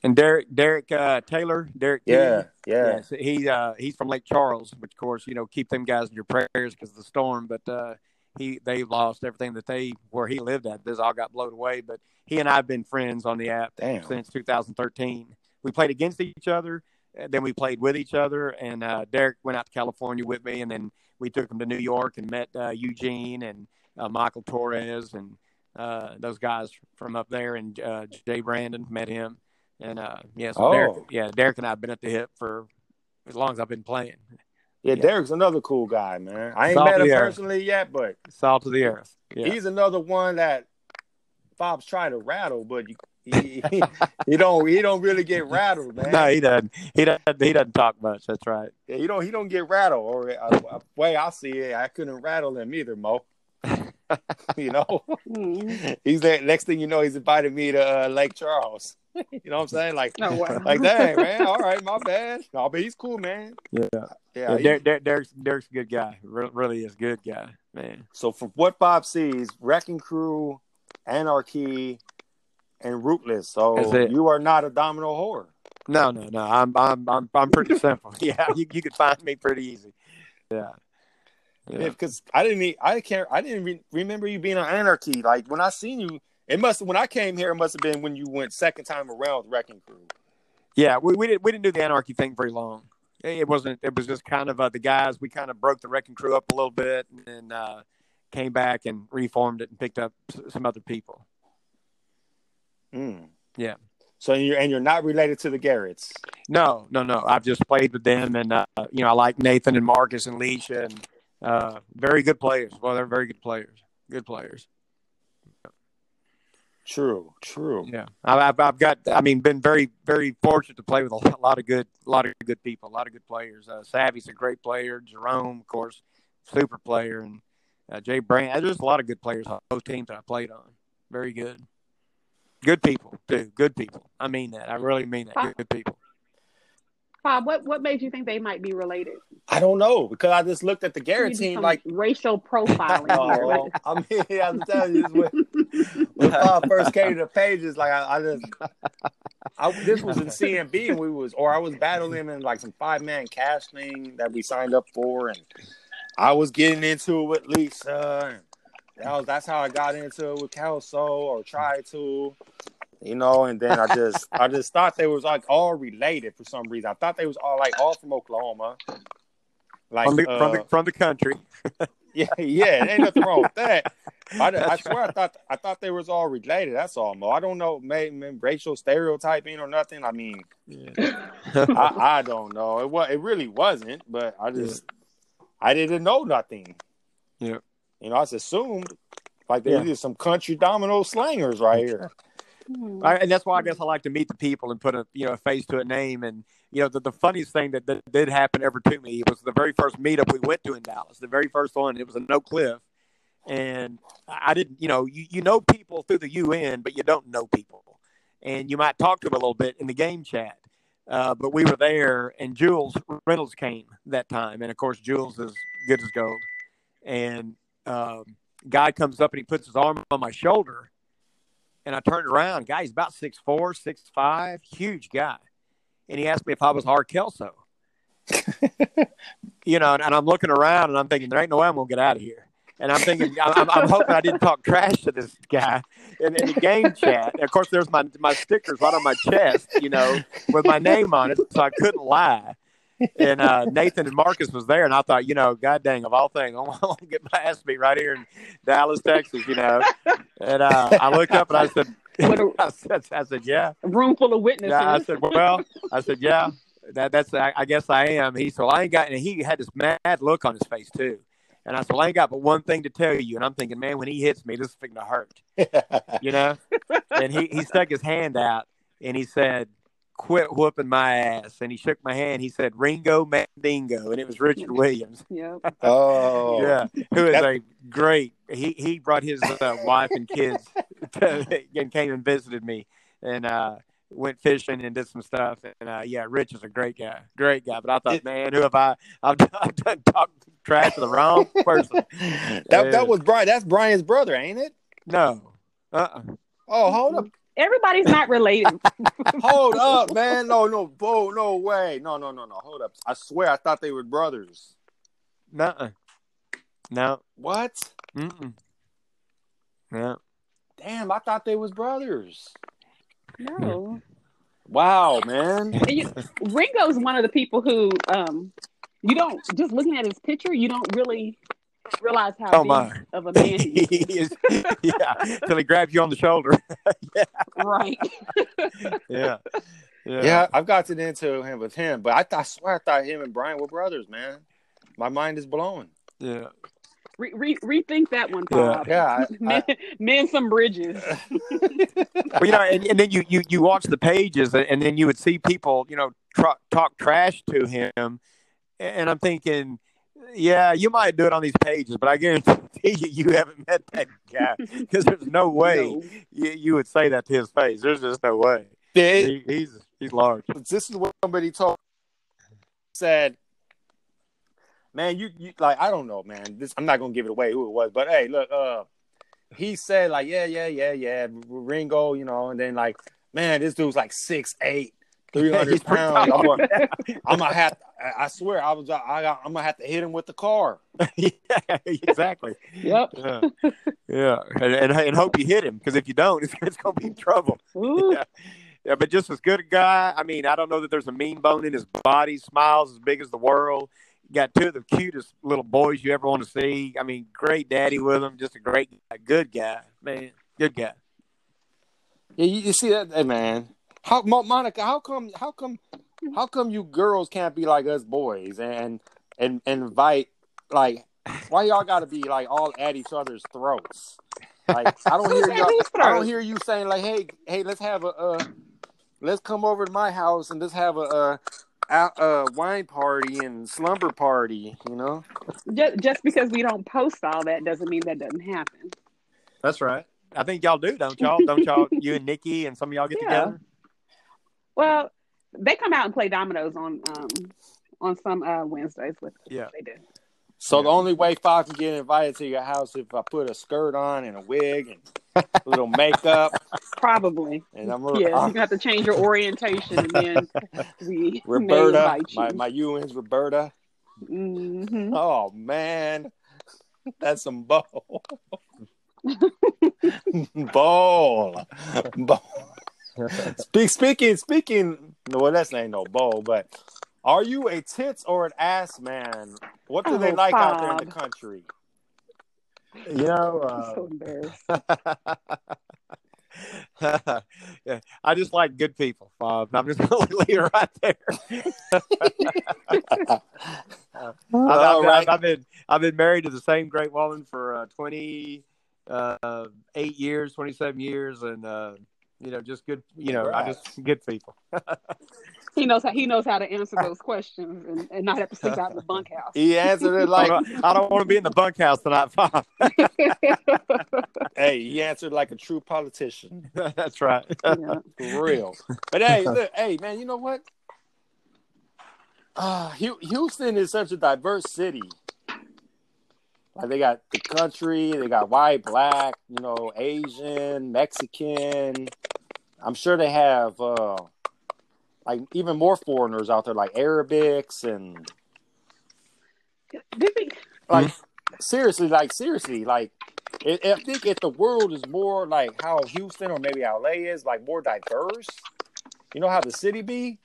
And Derek Derek uh, Taylor, Derek. T, Yeah, yeah. Yes, he uh, he's from Lake Charles, which of course you know keep them guys in your prayers because of the storm. But uh, he they lost everything that they where he lived at. This all got blown away. But he and I have been friends on the app Damn. since 2013. We played against each other, then we played with each other. And uh, Derek went out to California with me, and then we took him to New York and met uh, Eugene and uh, Michael Torres and uh, those guys from up there, and uh, Jay Brandon met him. And uh, yeah, so Oh. Derek, yeah, Derek and I have been at the hip for as long as I've been playing. Yeah, Yeah. Derek's another cool guy, man. I ain't Salt met him the earth. personally yet, but Salt of the earth. Yeah. he's another one that Bob's trying to rattle, but you, he, he, he don't he don't really get rattled, man. no, he doesn't. He doesn't. He doesn't talk much. That's right. Yeah, he don't he don't get rattled. Or uh, uh, way I see it, I couldn't rattle him either, Mo. you know, Mhm. he's there. Next thing you know, he's invited me to uh, Lake Charles. You know what I'm saying? Like, Oh, wow. like dang, man. All right, my bad. No, but he's cool, man. Yeah. Yeah. Yeah, he- Derek, Derek, Derek's, Derek's a good guy. Re- really is a good guy, man. so from what Bob sees, Wrecking Crew, Anarchy, and Ruthless. So you are not a domino whore. No, no, no. I'm I'm I'm I'm pretty simple. Yeah, you you could find me pretty easy. Yeah. Yeah, because I didn't, I can't, I didn't re- remember you being an Anarchy. Like when I seen you, it must when I came here, it must have been when you went second time around with Wrecking Crew. Yeah, we, we didn't we didn't do the anarchy thing very long. It wasn't. It was just kind of uh, the guys. We kind of broke the wrecking crew up a little bit, and then uh, came back and reformed it and picked up some other people. Mm. Yeah. So you're and you're not related to the Garretts. No, no, no. I've just played with them, and uh, you know, I like Nathan and Marcus and Leisha, and uh, very good players. Well, they're very good players. Good players. True, true. Yeah, I've, I've- I've got. I mean, been very, very fortunate to play with a lot- lot of good, a lot of good people, a lot of good players. Uh, Savvy's a great player. Jerome, of course, super player, and uh, Jay Brand. There's a lot of good players on both teams that I played on. Very good. Good people too. Good people. I mean that. I really mean that. Good, good people. Bob, what what made you think they might be related? I don't know because I just looked at the You Garrett team like. racial profiling. here. No, I mean, I'm telling you, when, when Bob first came to the pages, like I, I just, I, this was in CMB, and we was, or I was battling in like some five man cash thing that we signed up for, and I was getting into it with Lisa, and that was that's how I got into it with Kelsoe or tried to, you know, and then I just, I just thought they was like all related for some reason. I thought they was all like all from Oklahoma, like From the, uh, from the from the country. yeah, yeah, ain't nothing wrong with that. I, I swear I thought I thought they was all related. That's all, Mo. I don't know, maybe racial stereotyping or nothing. I mean, I, I don't know. It was it really wasn't, but I just I didn't know nothing. Yeah. you know, I just assumed like they Yeah. some country domino slangers right here. Hmm. I, and that's why I guess I like to meet the people and put a you know a face to a name. And you know the, the funniest thing that, that did happen ever to me was the very first meetup we went to in Dallas. The very first one. It was in Oak Cliff, and I didn't you know you, you know people through the UN, but you don't know people, and you might talk to them a little bit in the game chat. Uh, but we were there, and Jules Reynolds came that time, and of course Jules is good as gold. And um, guy comes up and he puts his arm on my shoulder, and I turned around. Guy's about six four, six five, huge guy. And he asked me if I was RKelsoe. you know, and, and I'm looking around and I'm thinking, there ain't no way I'm gonna get out of here. And I'm thinking, I'm, I'm hoping I didn't talk trash to this guy in, in the game chat. And of course, there's my my stickers right on my chest, you know, with my name on it, so I couldn't lie. And uh, Nathan and Marcus was there, and I thought, you know, God dang, of all things, I'm gonna get my ass beat right here in Dallas, Texas, you know. And uh, I looked up and I said, What a- I said, I said, yeah. A room full of witnesses. Yeah, I said, well, I said, yeah, that, that's, I, I guess I am. He said, well, I ain't got, and he had this mad look on his face too. And I said, well, I ain't got but one thing to tell you. And I'm thinking, man, when he hits me, this is going to hurt, you know? and he, he stuck his hand out and he said, quit whooping my ass. And he shook my hand. He said, Ringo Mandingo. And it was Richard Williams. yeah. oh, Yeah, who is That- a great. He he brought his uh, wife and kids to, and came and visited me, and uh, went fishing and did some stuff. And uh, yeah, Rich is a great guy, great guy. But I thought, It- man, who have I? I've done, I've done talked trash to the wrong person. that that was Brian. That's Brian's brother, ain't it? No, uh, uh Oh, hold up, Everybody's not related. hold up, man. No, no, whoa, no way. No, no, no, no. Hold up. I swear, I thought they were brothers. no, no, What? mm-mm. no. Damn, I thought they was brothers. no. Wow, man. You, Ringo's one of the people who um you don't just looking at his picture, you don't really realize how Oh, big my. of a man he He is. is, yeah, till he grabs you on the shoulder. right. Yeah, Yeah, I've gotten into him with him, but I, thought, I swear I thought him and Brian were brothers, man. My mind is blown. yeah. Re- re- rethink that one, Yeah. Bob. Yeah, I- men, men some bridges. well, you know, and, and then you, you you watch the pages, and then you would see people, you know, tr- talk trash to him, and I'm thinking, yeah, you might do it on these pages, but I guarantee you, you haven't met that guy because there's no way No. you, you would say that to his face. There's just no way. He, he's he's large. this is what somebody told said man you, you like i don't know man this i'm not gonna give it away who it was but hey look uh he said like yeah yeah yeah yeah ringo you know and then like man this dude's like six eight three hundred pounds. I'm gonna, I'm gonna have. I swear, I was. I got. I'm gonna have to hit him with the car. yeah, exactly. Yep. Yeah, yeah, and, and, and hope you hit him because if you don't, it's, it's going to be in trouble. Yeah. Yeah, but just as good a guy. I mean, I don't know that there's a mean bone in his body. Smiles as big as the world. Got two of the cutest little boys you ever want to see. I mean, great daddy with him. Just a great, a good guy, man. Good guy. Yeah, you, you see that, hey, man? How Monica? How come? How come? How come you girls can't be like us boys and and, and invite like? Why y'all got to be like all at each other's throats? Like I don't hear y'all. I don't hear you saying like, hey, hey, let's have a, uh, let's come over to my house and let's have a, uh, a, a wine party and slumber party. You know? Just, just because we don't post all that doesn't mean that doesn't happen. That's right. I think y'all do, don't y'all? Don't y'all? You and Nikki and some of y'all get Yeah. together. Well, they come out and play dominoes on um on some uh Wednesdays with Yeah. they do. So Yeah. the only way Fox can get invited to your house if I put a skirt on and a wig and a little makeup, Probably. and I'm, Yeah, you're I'm gonna have to change your orientation and then we Roberta, may invite you. my my UN's Roberta. Mhm. Oh man, that's some bowl. bowl, bowl. Speak, speaking, speaking. Well, that's ain't no bowl, but are you a tits or an ass man? What do they Oh, like out there in the country? You know, I'm so uh, embarrassed. yeah, I just like good people, Bob. I'm just going to leave it right there. I've, I've- right. I've been I've been married to the same great woman for uh, 28 uh, eight years, 27 years, and uh, you know, just good. You know, I just good people. He knows how he knows how to answer those questions and, and not have to sleep out in the bunkhouse. He answered it like, I don't want to be in the bunkhouse tonight, Bob. hey, he answered like a true politician, That's right. Yeah. for real. But hey, look, hey, man, you know what? Uh, Houston is such a diverse city. Like they got the country, they got white, black, you know, Asian, Mexican. I'm sure they have uh like even more foreigners out there, like Arabics and Did we- like seriously, like seriously, like it, I think if the world is more like how Houston or maybe LA is, like more diverse, you know how the city be,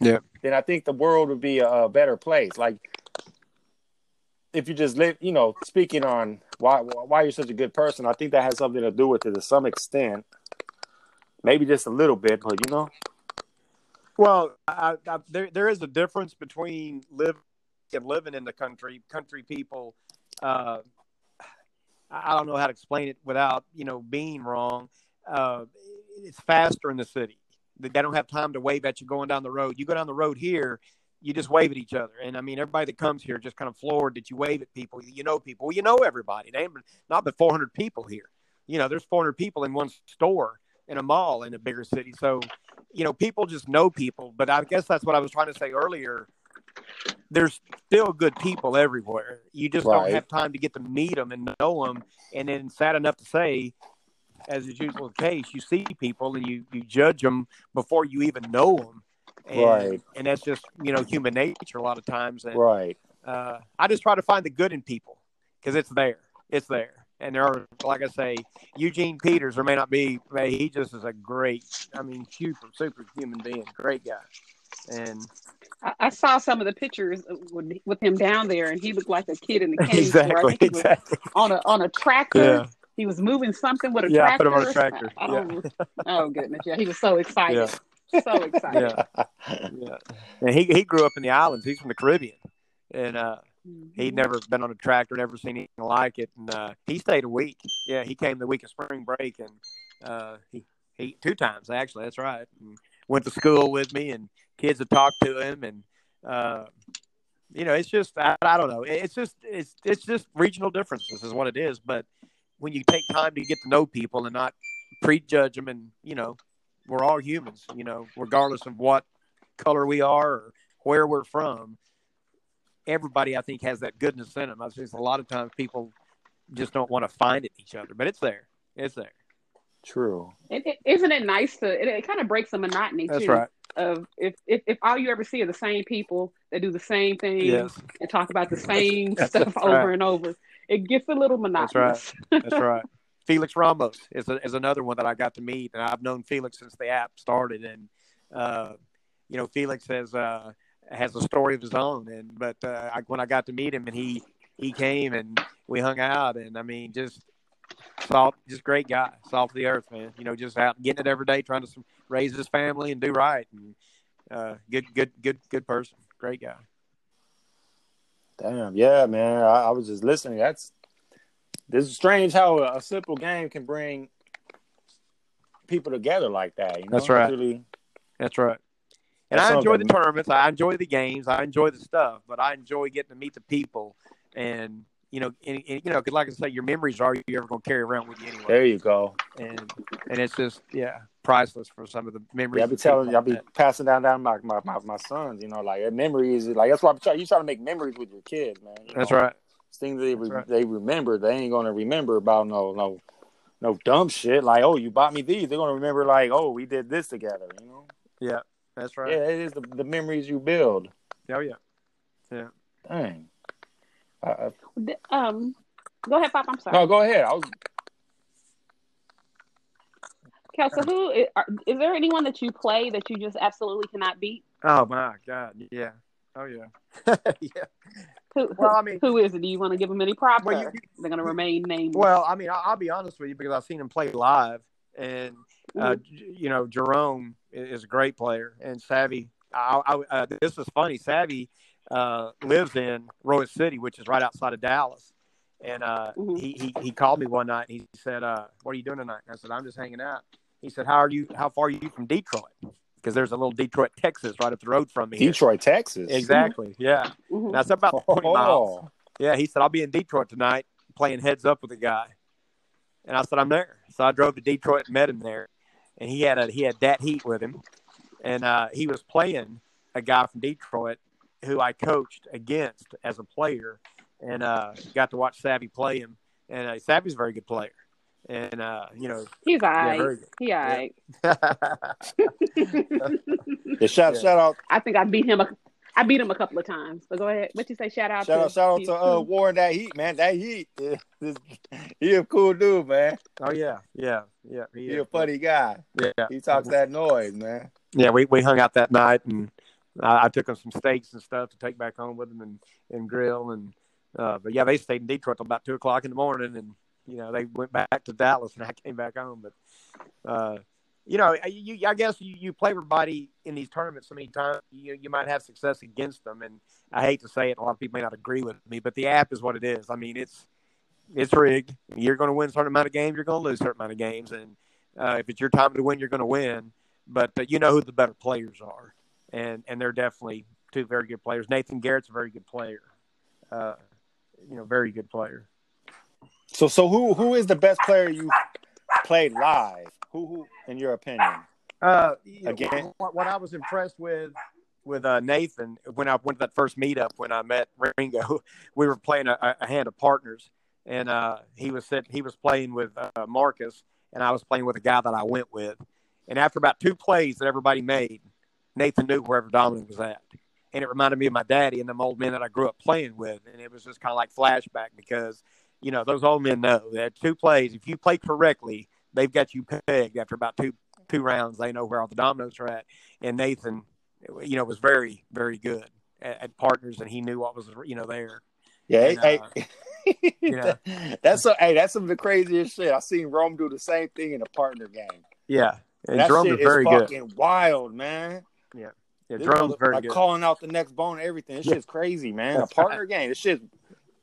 Yeah. then I think the world would be a, a better place. Like if you just live, you know, speaking on why why you're such a good person, I think that has something to do with it to some extent, maybe just a little bit, but you know, Well, I, I, there there is a difference between live and living in the country. Country people, uh, I don't know how to explain it without you know being wrong. Uh, it's faster in the city. They don't have time to wave at you going down the road. You go down the road here, you just wave at each other. And I mean, everybody that comes here just kind of floored that you wave at people. You know people. Well, you know everybody. They ain't not but 400 people here. You know, there's 400 people in one store in a mall in a bigger city. So, you know, people just know people. But I guess that's what I was trying to say earlier. There's still good people everywhere. You just Right. don't have time to get to meet them and know them. And then, sad enough to say, as is usually the case, you see people and you you judge them before you even know them. And, Right. And that's just you know human nature a lot of times. And right. uh, I just try to find the good in people because it's there. It's there. And there are, like I say, Eugene Peters, there may not be, may he just is a great, I mean, super, super human being, great guy. And I, I saw some of the pictures with, with him down there, and he looked like a kid in the candy store. I exactly, he was exactly. on a on a tractor. Yeah, He was moving something with a Yeah, I tractor. put him on a tractor. I, I don't, Oh goodness, yeah, he was so excited, so excited. yeah, yeah. And he he grew up in the islands. He's from the Caribbean, and uh, Mhm. he'd never been on a tractor, never seen anything like it. And uh, he stayed a week. Yeah, he came the week of spring break, and uh, he he two times actually. That's right. And went to school with me, and kids would talk to him, and uh, you know, it's just I, I don't know. It's just it's it's just regional differences is what it is. But when you take time to get to know people and not prejudge them, and you know, we're all humans. You know, regardless of what color we are or where we're from everybody I think has that goodness in them. I think a lot of times people just don't want to find it in each other, but it's there. It's there. True. It, it, isn't it nice to? It, it kind of breaks the monotony That's too. right. Of if, if if all you ever see are the same people that do the same thing Yes. and talk about the same That's stuff right. over and over, it gets a little monotonous. That's right. That's right. Felix Ramos is, a, is another one that I got to meet, and I've known Felix since the app started. And uh, you know, Felix has uh, has a story of his own. And but uh, I, when I got to meet him, and he he came and we hung out, and I mean, just salt, just great guy, salt of the earth, man. You know, just out getting it every day, trying to raise his family and do right. And uh, good, good, good, good person, great guy. Damn. Yeah, man. I, I was just listening. That's this is strange how a, a simple game can bring people together like that. You know? That's right. Really, That's right. And That's I enjoy the tournaments. I enjoy the games. I enjoy the stuff, but I enjoy getting to meet the people. And you know, and, and, you know, 'cause like I say, your memories are you ever going to carry around with you anyway. there you go. And and it's just yeah, priceless for some of the memories. Yeah, I be telling, I'll be that. passing down down my my, my, my sons. You know, like memories. Like that's why I try. You try to make memories with your kids, man. you That's know? right. Things they re- right. they remember. They ain't gonna remember about no no no dumb shit. Like oh, you bought me these. They're gonna remember like oh, we did this together. You know. Yeah, that's right. Yeah, it is the, the memories you build. Oh yeah. Yeah. Dang. I, I, Um, go ahead, Pop. I'm sorry. no, go ahead. I was Kelsey, who is, are, is there anyone that you play that you just absolutely cannot beat? Oh my God. Yeah. Oh yeah. yeah. Who, who- Well, I mean, who is it? Do you want to give them any props? Well, you- they're going to remain nameless. Well, I mean, I- I'll be honest with you because I've seen him play live, and uh, Mhm. You know, Jerome is a great player, and Savvy. I, I, uh, this is funny. Savvy uh, lives in Royse City, which is right outside of Dallas, and uh, Mhm. he, he he called me one night. And he said, uh, "What are you doing tonight?" And I said, "I'm just hanging out." He said, "How are you? How far are you from Detroit?" Because there's a little Detroit, Texas, right up the road from me. here. Detroit, Texas. Exactly. Yeah. Mhm. And that's about 20 miles. Yeah, he said, I'll be in Detroit tonight playing heads up with a guy. And I said, I'm there. So I drove to Detroit and met him there. And he had a he had that heat with him. And uh, he was playing a guy from Detroit who I coached against as a player and uh, got to watch Savvy play him. And uh, Savvy's a very good player. And uh, you know, He's all yeah, right. very good. he all right. yeah, shout Yeah. shout out I think I beat him. A, I beat him a couple of times. But go ahead. What you say? Shout out shout to out shout out to uh. Warren that heat, man. That heat. Yeah, this- he a cool dude, man. oh yeah, yeah, yeah. He, He a funny guy. Yeah, He talks that noise, man. yeah, we, we hung out that night and I, I took him some steaks and stuff to take back home with him and, and grill and uh, but yeah, they stayed in Detroit till about two o'clock in the morning and you know they went back to Dallas and I came back home. But uh, you know, you, I guess you, you play everybody in these tournaments so many times you you might have success against them and I hate to say it, a lot of people may not agree with me, but the app is what it is. I mean, it's it's rigged. You're going to win a certain amount of games. You're going to lose a certain amount of games, and uh, if it's your time to win, you're going to win. But you know who the better players are, and and they're definitely two very good players. Nathan Garrett's a very good player. Uh, you know, very good player. So so who who is the best player you played live? Who who in your opinion? Uh, Again? what, what I was impressed with with uh, Nathan when I went to that first meetup when I met Ringo, we were playing a, a hand of partners, and uh, he was sitting, he was playing with uh, Marcus, and I was playing with a guy that I went with, and after about two plays that everybody made, Nathan knew wherever Dominic was at, and it reminded me of my daddy and them old men that I grew up playing with, and it was just kind of like flashback because you know those old men know that two plays if you play correctly, they've got you pegged after about two two rounds. They know where all the dominoes are at, and Nathan, you know, was very very good at, at partners, and he knew what was you know there. Yeah, And, hey, uh, hey. yeah. that's so, hey, that's some of the craziest shit. I've seen Rome do the same thing in a partner game. Yeah, and Jerome shit is very is good. fucking wild, man. Yeah, This Jerome's very like good. calling out the next bone and everything. This Yeah. shit's crazy, man. That's a partner game. This shit.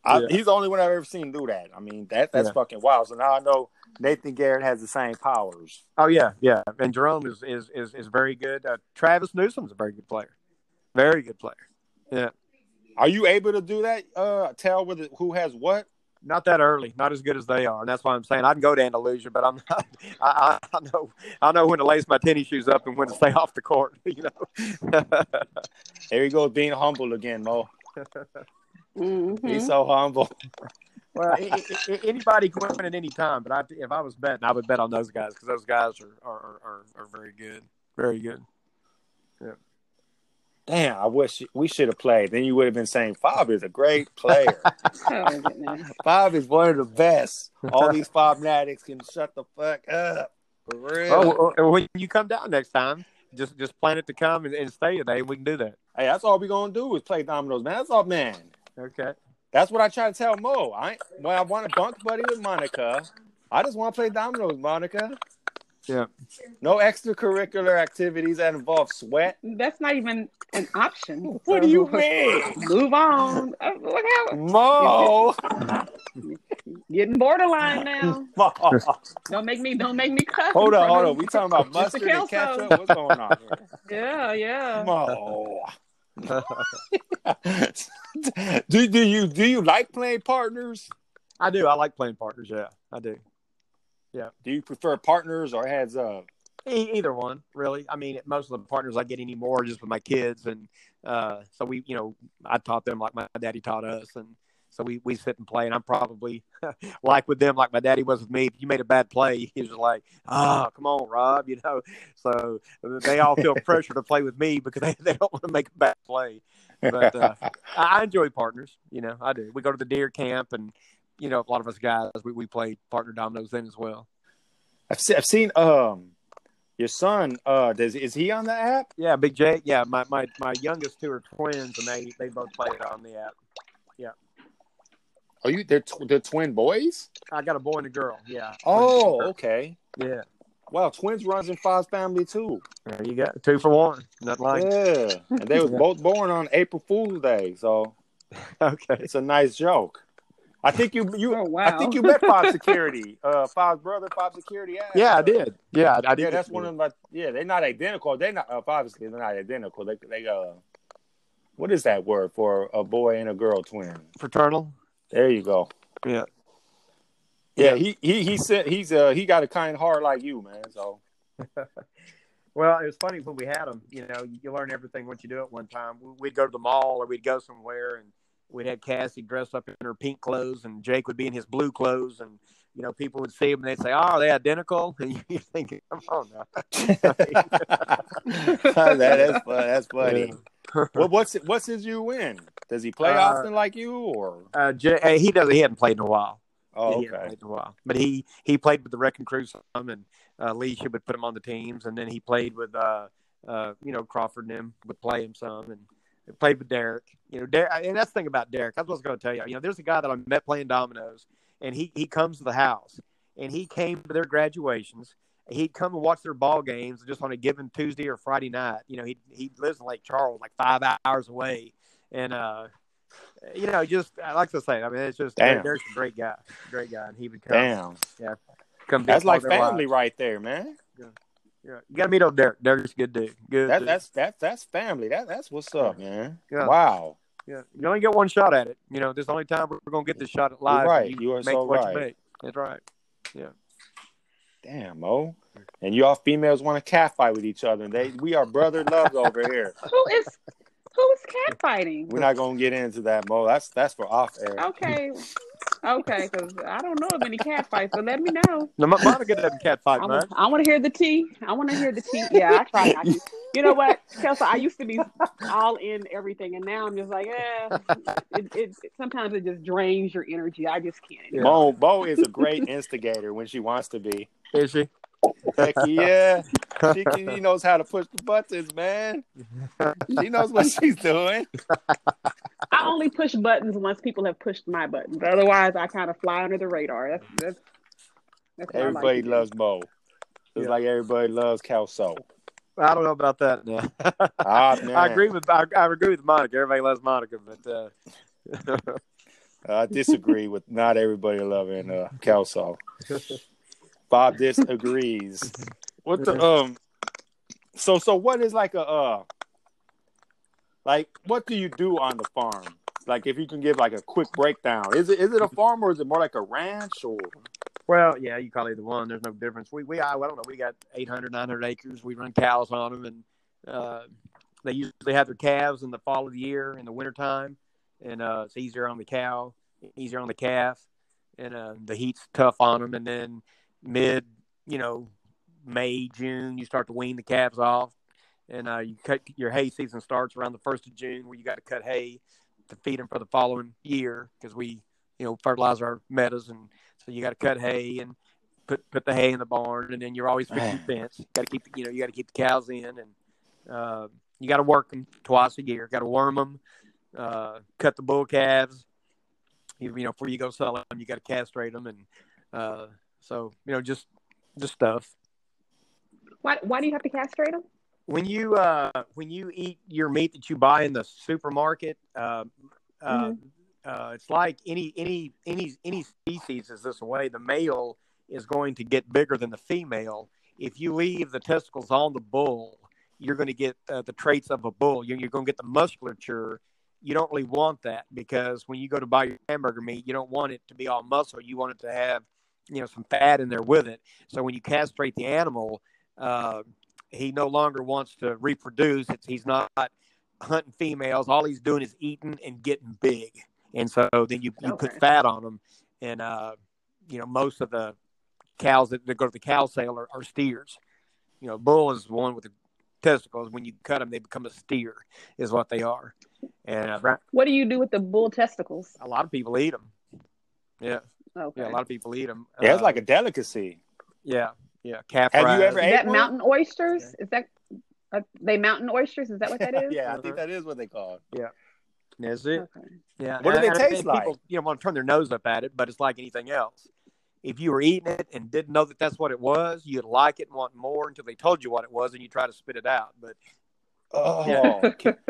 I, Yeah. He's the only one I've ever seen do that. I mean, that that's Yeah. fucking wild. So now I know Nathan Garrett has the same powers. Oh yeah, yeah, and Jerome is is is, is very good. Uh, Travis Newsom's a very good player, very good player. Yeah, Are you able to do that? Uh, tell with it, who has what? not that early, not as good as they are, and that's why I'm saying I can go to Andalusia, but I'm not. I, I, know I know when to lace my tennis shoes up and when to stay off the court. You know. There he goes, being humble again, Mo. Mhm. He's so humble. well, i i anybody can win at any time, but I, if I was betting, I would bet on those guys because those guys are, are, are, are very good, very good. Yeah. Damn, I wish we should have played. Then you would have been saying Fob is a great player. Oh. Fob is one of the best. All these Fob Natics can shut the fuck up. For real. Oh, well, when you come down next time, just just plan it to come and, and stay today. We can do that. Hey, that's all we're gonna do is play dominoes, man. That's all, man. Okay. That's what I try to tell Mo. I ain't, when I want to bunk buddy with Monica, I just want to play dominoes, Monica. Yeah. No extracurricular activities that involve sweat. That's not even an option. What do you mean, Move on. Uh, Look how Mo? getting borderline now. Mo. Don't make me. Don't make me cuss. Hold on, hold on. We talking about Mr. mustard and ketchup? What's going on here? Yeah, yeah. Mo. do, do you do you like playing partners? I do. I like playing partners. Yeah, I do. Yeah. Do you prefer partners or heads up? E- either one, really. I mean, most of the partners I get anymore are just with my kids, and uh, so we, you know, I taught them like my daddy taught us, and so we we sit and play. And I'm probably like with them, like my daddy was with me. If you made a bad play, he was like, "Ah, come on, Rob," you know. So they all feel pressure to play with me because they, they don't want to make a bad play. But uh, I enjoy partners. You know, I do. We go to the deer camp, and you know, a lot of us guys we, we play partner dominoes then as well. I've seen, I've seen um your son. Uh, does is he on the app? Yeah, Big J. Yeah, my, my, my youngest two are twins, and they, they both play it on the app. Oh, you they're tw- they're twin boys. I got a boy and a girl. Yeah. Oh, okay. yeah. Wow, twins runs in Foz family too. There you go. Two for one. Nothing like. Yeah, and they was Yeah. both born on April Fool's Day, so Okay. it's a nice joke. I think you you Oh, I think you met Fob Security, uh, Fob's brother, Fob Security. Yeah, I did. Yeah, I, I did. Yeah, that's one of my. Yeah, they're not identical. They're not uh, obviously they're not identical. They they uh, what is that word for a boy and a girl twin? fraternal. There you go. Yeah. Yeah, he he he said he's uh he got a kind heart like you, man. So Well, it was funny when we had them. You know, you learn everything once you do it one time. We'd go to the mall or we'd go somewhere, and we'd have Cassie dressed up in her pink clothes, and Jake would be in his blue clothes, and you know, people would see him and they'd say, "Oh, are they identical?" And you think, "Come on now." that is fun. That's funny. What what's what's his you win? Does he play Uh, often like you or? Uh, he doesn't. He hadn't played in a while. Oh, He okay. played in a while, but he he played with the Wrecking Crew some, and uh, Leisha would put him on the teams, and then he played with uh, uh, you know Crawford and him would play him some, and played with Derek. You know, Derek, and that's the thing about Derek. That's what I was going to tell you. You know, there's a guy that I met playing dominoes, and he he comes to the house, and he came to their graduations. He'd come and watch their ball games just on a given Tuesday or Friday night. You know, he he lives in Lake Charles, like five hours away, and uh, you know, just I like to say, I mean, it's just Damn. Derek's a great guy, great guy, and he would come. Damn, come be that's like part of their family lives. right there, man. Yeah, you got to meet up Derek. Derek's a good dude. Good. That dude. that's that's that's family. That that's what's up, man. Yeah. Wow. yeah. You only get one shot at it. You know, this is the only time we're going to get this shot at live. right. and You are make so what right. You make. That's right. Yeah. Damn, Mo. And you all females want to catfight with each other. And they we are brother loves over here. Who is who is catfighting? We're not gonna get into that, Mo. That's that's for off air. Okay, okay, because I don't know of any catfights, but let me know. No, Mo- Monica doesn't cat fight I, want to hear the tea. I want to hear the tea. Yeah, I try. not to. You know what, Kelsey? I used to be all in everything, and now I'm just like, eh. It, it, sometimes it just drains your energy. I just can't. Yeah. Mo Mo is a great instigator when she wants to be. Is she? Heck yeah. She, can- she knows how to push the buttons, man. She knows what she's doing. I only push buttons once people have pushed my buttons. Otherwise, I kind of fly under the radar. That's that's. that's what I like Everybody loves Mo. It's Yeah. like everybody loves Kelsoe. I don't know about that. Now. Ah, man. I agree with I, I agree with Monica. Everybody loves Monica, but uh, I disagree with not everybody loving uh, Kelsoe. Bob disagrees. What the um? So so what is like a uh? Like what do you do on the farm? Like if you can give like a quick breakdown, is it is it a farm or is it more like a ranch or? Well, yeah, you call either one. There's no difference. We we I, I don't know. We got 800, 900 acres. We run cows on them, and uh, they usually have their calves in the fall of the year in the wintertime, and uh, it's easier on the cow, easier on the calf. and uh, the heat's tough on them. And then mid, you know, May, June, you start to wean the calves off, and uh, you cut your hay season starts around the first of June, where you got to cut hay to feed them for the following year because we, you know, fertilize our meadows, and so you got to cut hay and put put the hay in the barn, and then you're always fixing fence. Got to keep, you know, you got to keep the cows in, and uh, you got to work them twice a year. Got to worm them, uh, cut the bull calves. You, you know, before you go sell them, you got to castrate them, and uh, so you know, just just stuff. Why why do you have to castrate them? When you uh, when you eat your meat that you buy in the supermarket, uh, uh, Mhm. uh, it's like any any any any species is this way. The male is going to get bigger than the female. If you leave the testicles on the bull, you're going to get uh, the traits of a bull. You're, you're going to get the musculature. You don't really want that because when you go to buy your hamburger meat, you don't want it to be all muscle. You want it to have, you know, some fat in there with it. So when you castrate the animal, uh, he no longer wants to reproduce. It's, he's not hunting females. All he's doing is eating and getting big. And so then you, you Okay. put fat on them. And, uh, you know, most of the cows that, that go to the cow sale are, are steers. You know, bull is the one with the testicles. When you cut them, they become a steer, is what they are. And uh, What do you do with the bull testicles? a lot of people eat them. Yeah, Okay. yeah, a lot of people eat them. Yeah, it's like a delicacy. yeah, yeah. Calf Have you ever Is ate that one? mountain oysters? Is that are they mountain oysters? Is that what that is? yeah, I think that is what they call it. Is it? Okay. Yeah. What do they I taste think like? People, you know, want to turn their nose up at it, but it's like anything else. If you were eating it and didn't know that that's what it was, you'd like it and want more until they told you what it was, and you try to spit it out. But Oh,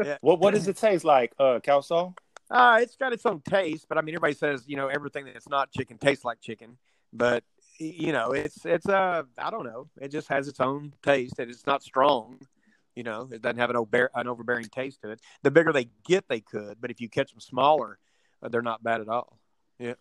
Yeah. what what does it taste like, uh, Kelsoe? Uh, it's got its own taste, but I mean, everybody says you know everything that's not chicken tastes like chicken, but you know, it's it's uh, I don't know, it just has its own taste, and it's not strong. You know, it doesn't have an, over, an overbearing taste to it. The bigger they get, they could, but if you catch them smaller, uh, they're not bad at all. Yeah.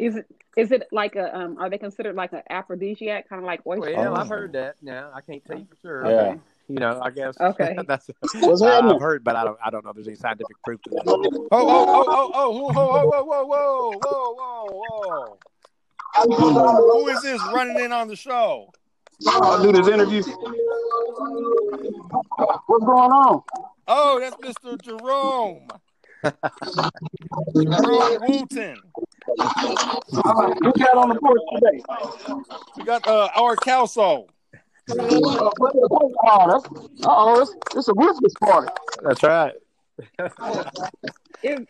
Is it is it like a um? Are they considered like an aphrodisiac, kind of like oysters? Well, I've Oh. heard that. Now I can't tell you for sure. Yeah. You know, I guess. Okay. that's What's uh, happening? I've heard, but I don't. I don't know. if There's any scientific proof to that. Oh, oh, oh, oh, oh, whoa, whoa, whoa, whoa, whoa, whoa, whoa. Who is this running in on the show? I'll do this interview. What's going on? Oh, that's Mr. Jerome. Jerome Wooten. Who got on the porch today? We got uh, our Kelsoe. Oh, that's, uh-oh, it's, it's a Christmas party. That's right. Is,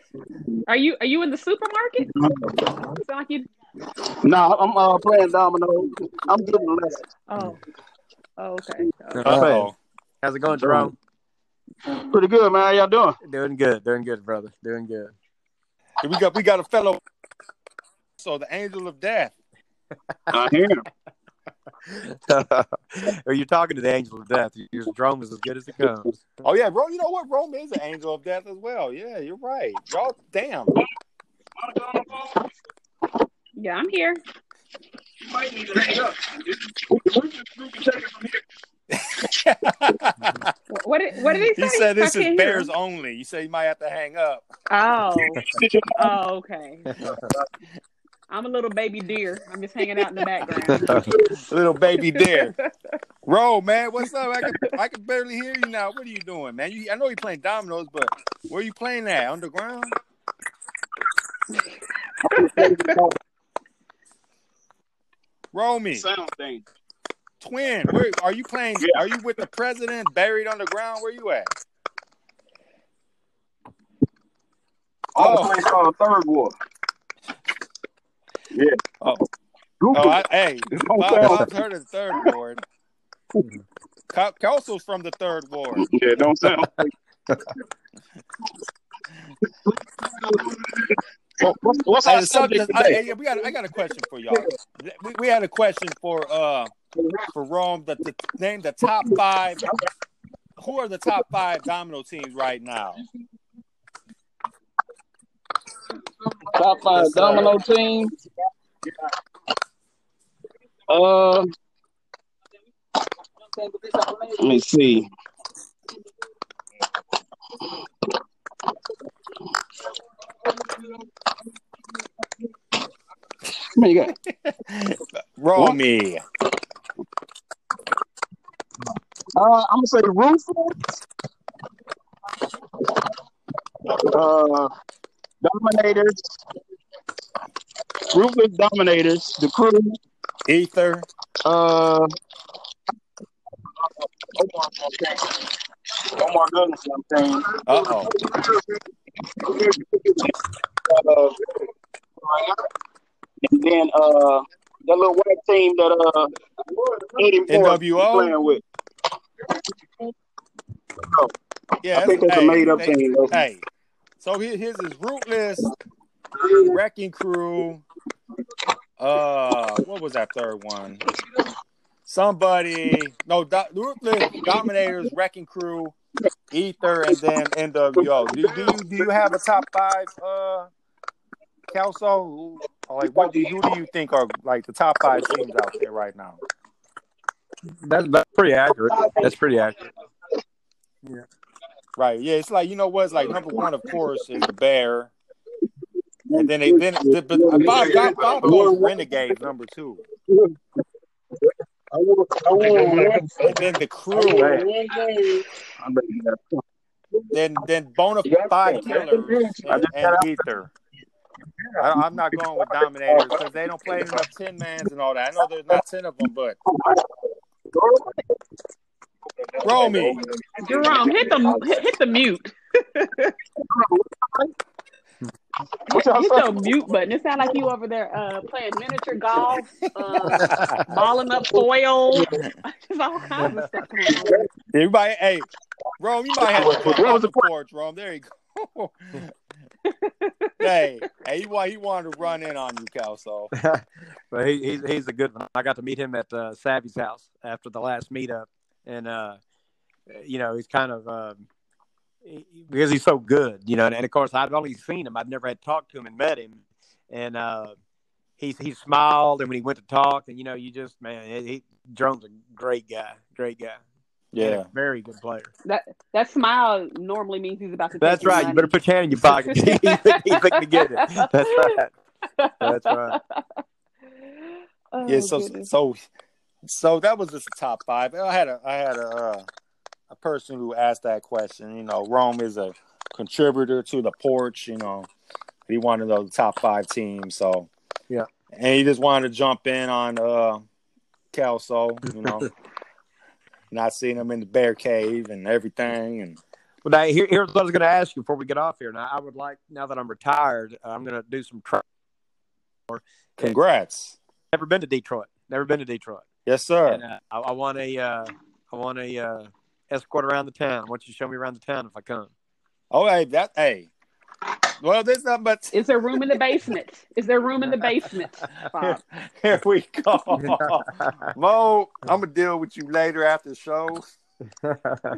are you are you in the supermarket? Sound like you. No, I'm uh, playing dominoes. I'm getting lessons. Oh. Oh, okay. Oh. Uh-oh. How's it going, Jerome? Pretty good, man. How y'all doing? Doing good. Doing good, brother. Doing good. We got we got a fellow. So the angel of death. I hear him. Or you're talking to the angel of death. Your drum is as good as it comes. Oh yeah, Rome. You know what? Rome is an angel of death as well. Yeah, you're right. Y'all, damn. Yeah, I'm here. What what did, what did he say? he said this I is can't hear bears him. only. You say you might have to hang up. Oh. Oh, okay. I'm a little baby deer. I'm just hanging out in the background. Little baby deer. Ro, man, what's up? I can I can barely hear you now. What are you doing, man? You, I know you're playing dominoes, but where are you playing at? Underground? Romy, Sound thing. twin, where are you playing? Yeah. Are you with the president buried underground? Where you at? Oh, Oh, place called Third Ward. Yeah. Oh. Oh. I, hey, Bob. Bob's heard of the third ward. Council's from the third ward. Yeah, don't sound. Well, what's, what's our subject, subject I, today? hey, we got I got a question for y'all. We, we had a question for uh for Rome that to name the top five. Who are the top five domino teams right now? Top five Yes, sir. domino team. Uh, let me see. many you got? Roll me. Uh, I'm gonna say Ruthless, uh, Dominators, Ruthless Dominators, The Crew, Ether. uh, oh my goodness, I'm saying. Uh oh. And then uh, that little white team that uh, Eddie NWO? playing with. Yeah, I think that's a made-up they- thing. Hey, so here- his is Ruthless, wrecking crew. Uh, what was that third one? Somebody, no, do, ruthless dominators, wrecking crew, ether, and then NWO. Do, do you do you have a top five? Uh, Kelsoe, like what do you, who do you think are like the top five teams out there right now? That's, that's pretty accurate. That's pretty accurate. Right. Yeah, it's like you know what? It's like number one, of course, is the Bear, and then they then the, but uh, Bob, Bob, goes Renegade number two, I I and then the Crew, then then Bonafide Killers and, Ether. I, I'm not going with Dominators because they don't play enough ten mans and all that. I know there's not ten of them, but roll me. Jerome, hit the hit, hit the mute. What y'all Hit the mute button. It sounds like you over there uh, playing miniature golf, uh, balling up foil. There's all kinds of stuff. Everybody, hey, Rome, you might have to jump What was the the porch, Rome. There you go. hey, hey, he, wa- he wanted to run in on you, Kelsoe. but he, he's he's a good one. I got to meet him at uh, Savvy's house after the last meetup, and uh, you know he's kind of um, because he's so good, you know. And, and of course, I'd only seen him; I'd never had talked to him and met him, and uh, he he smiled, and when he went to talk, and you know, you just man, he, he Jerome's a great guy, great guy, Yeah. a very good player. That that smile normally means he's about to. That's take your right. You better put your hand in your pocket. he's thinking to get it. That's right. That's right. Oh, yeah, so goodness. so so that was just the top five. I had a I had a uh, a person who asked that question. You know, Rome is a contributor to the porch. You know, he wanted the top five teams. So Yeah. and he just wanted to jump in on uh Kelsoe. You know, not seeing him in the bear cave and everything. And Well, now, here, here's what I was going to ask you before we get off here. Now, I would like, now that I'm retired, uh, I'm going to do some. Tra- congrats, Never been to Detroit. Never been to Detroit. Yes sir. And, uh, I, I want a, uh, I want a uh, escort around the town. I want you to show me around the town if I come. Oh, hey, that hey. Well, there's not much. Is there room in the basement? Is there room in the basement? Bob? Here we go. Mo, I'm gonna deal with you later after the show.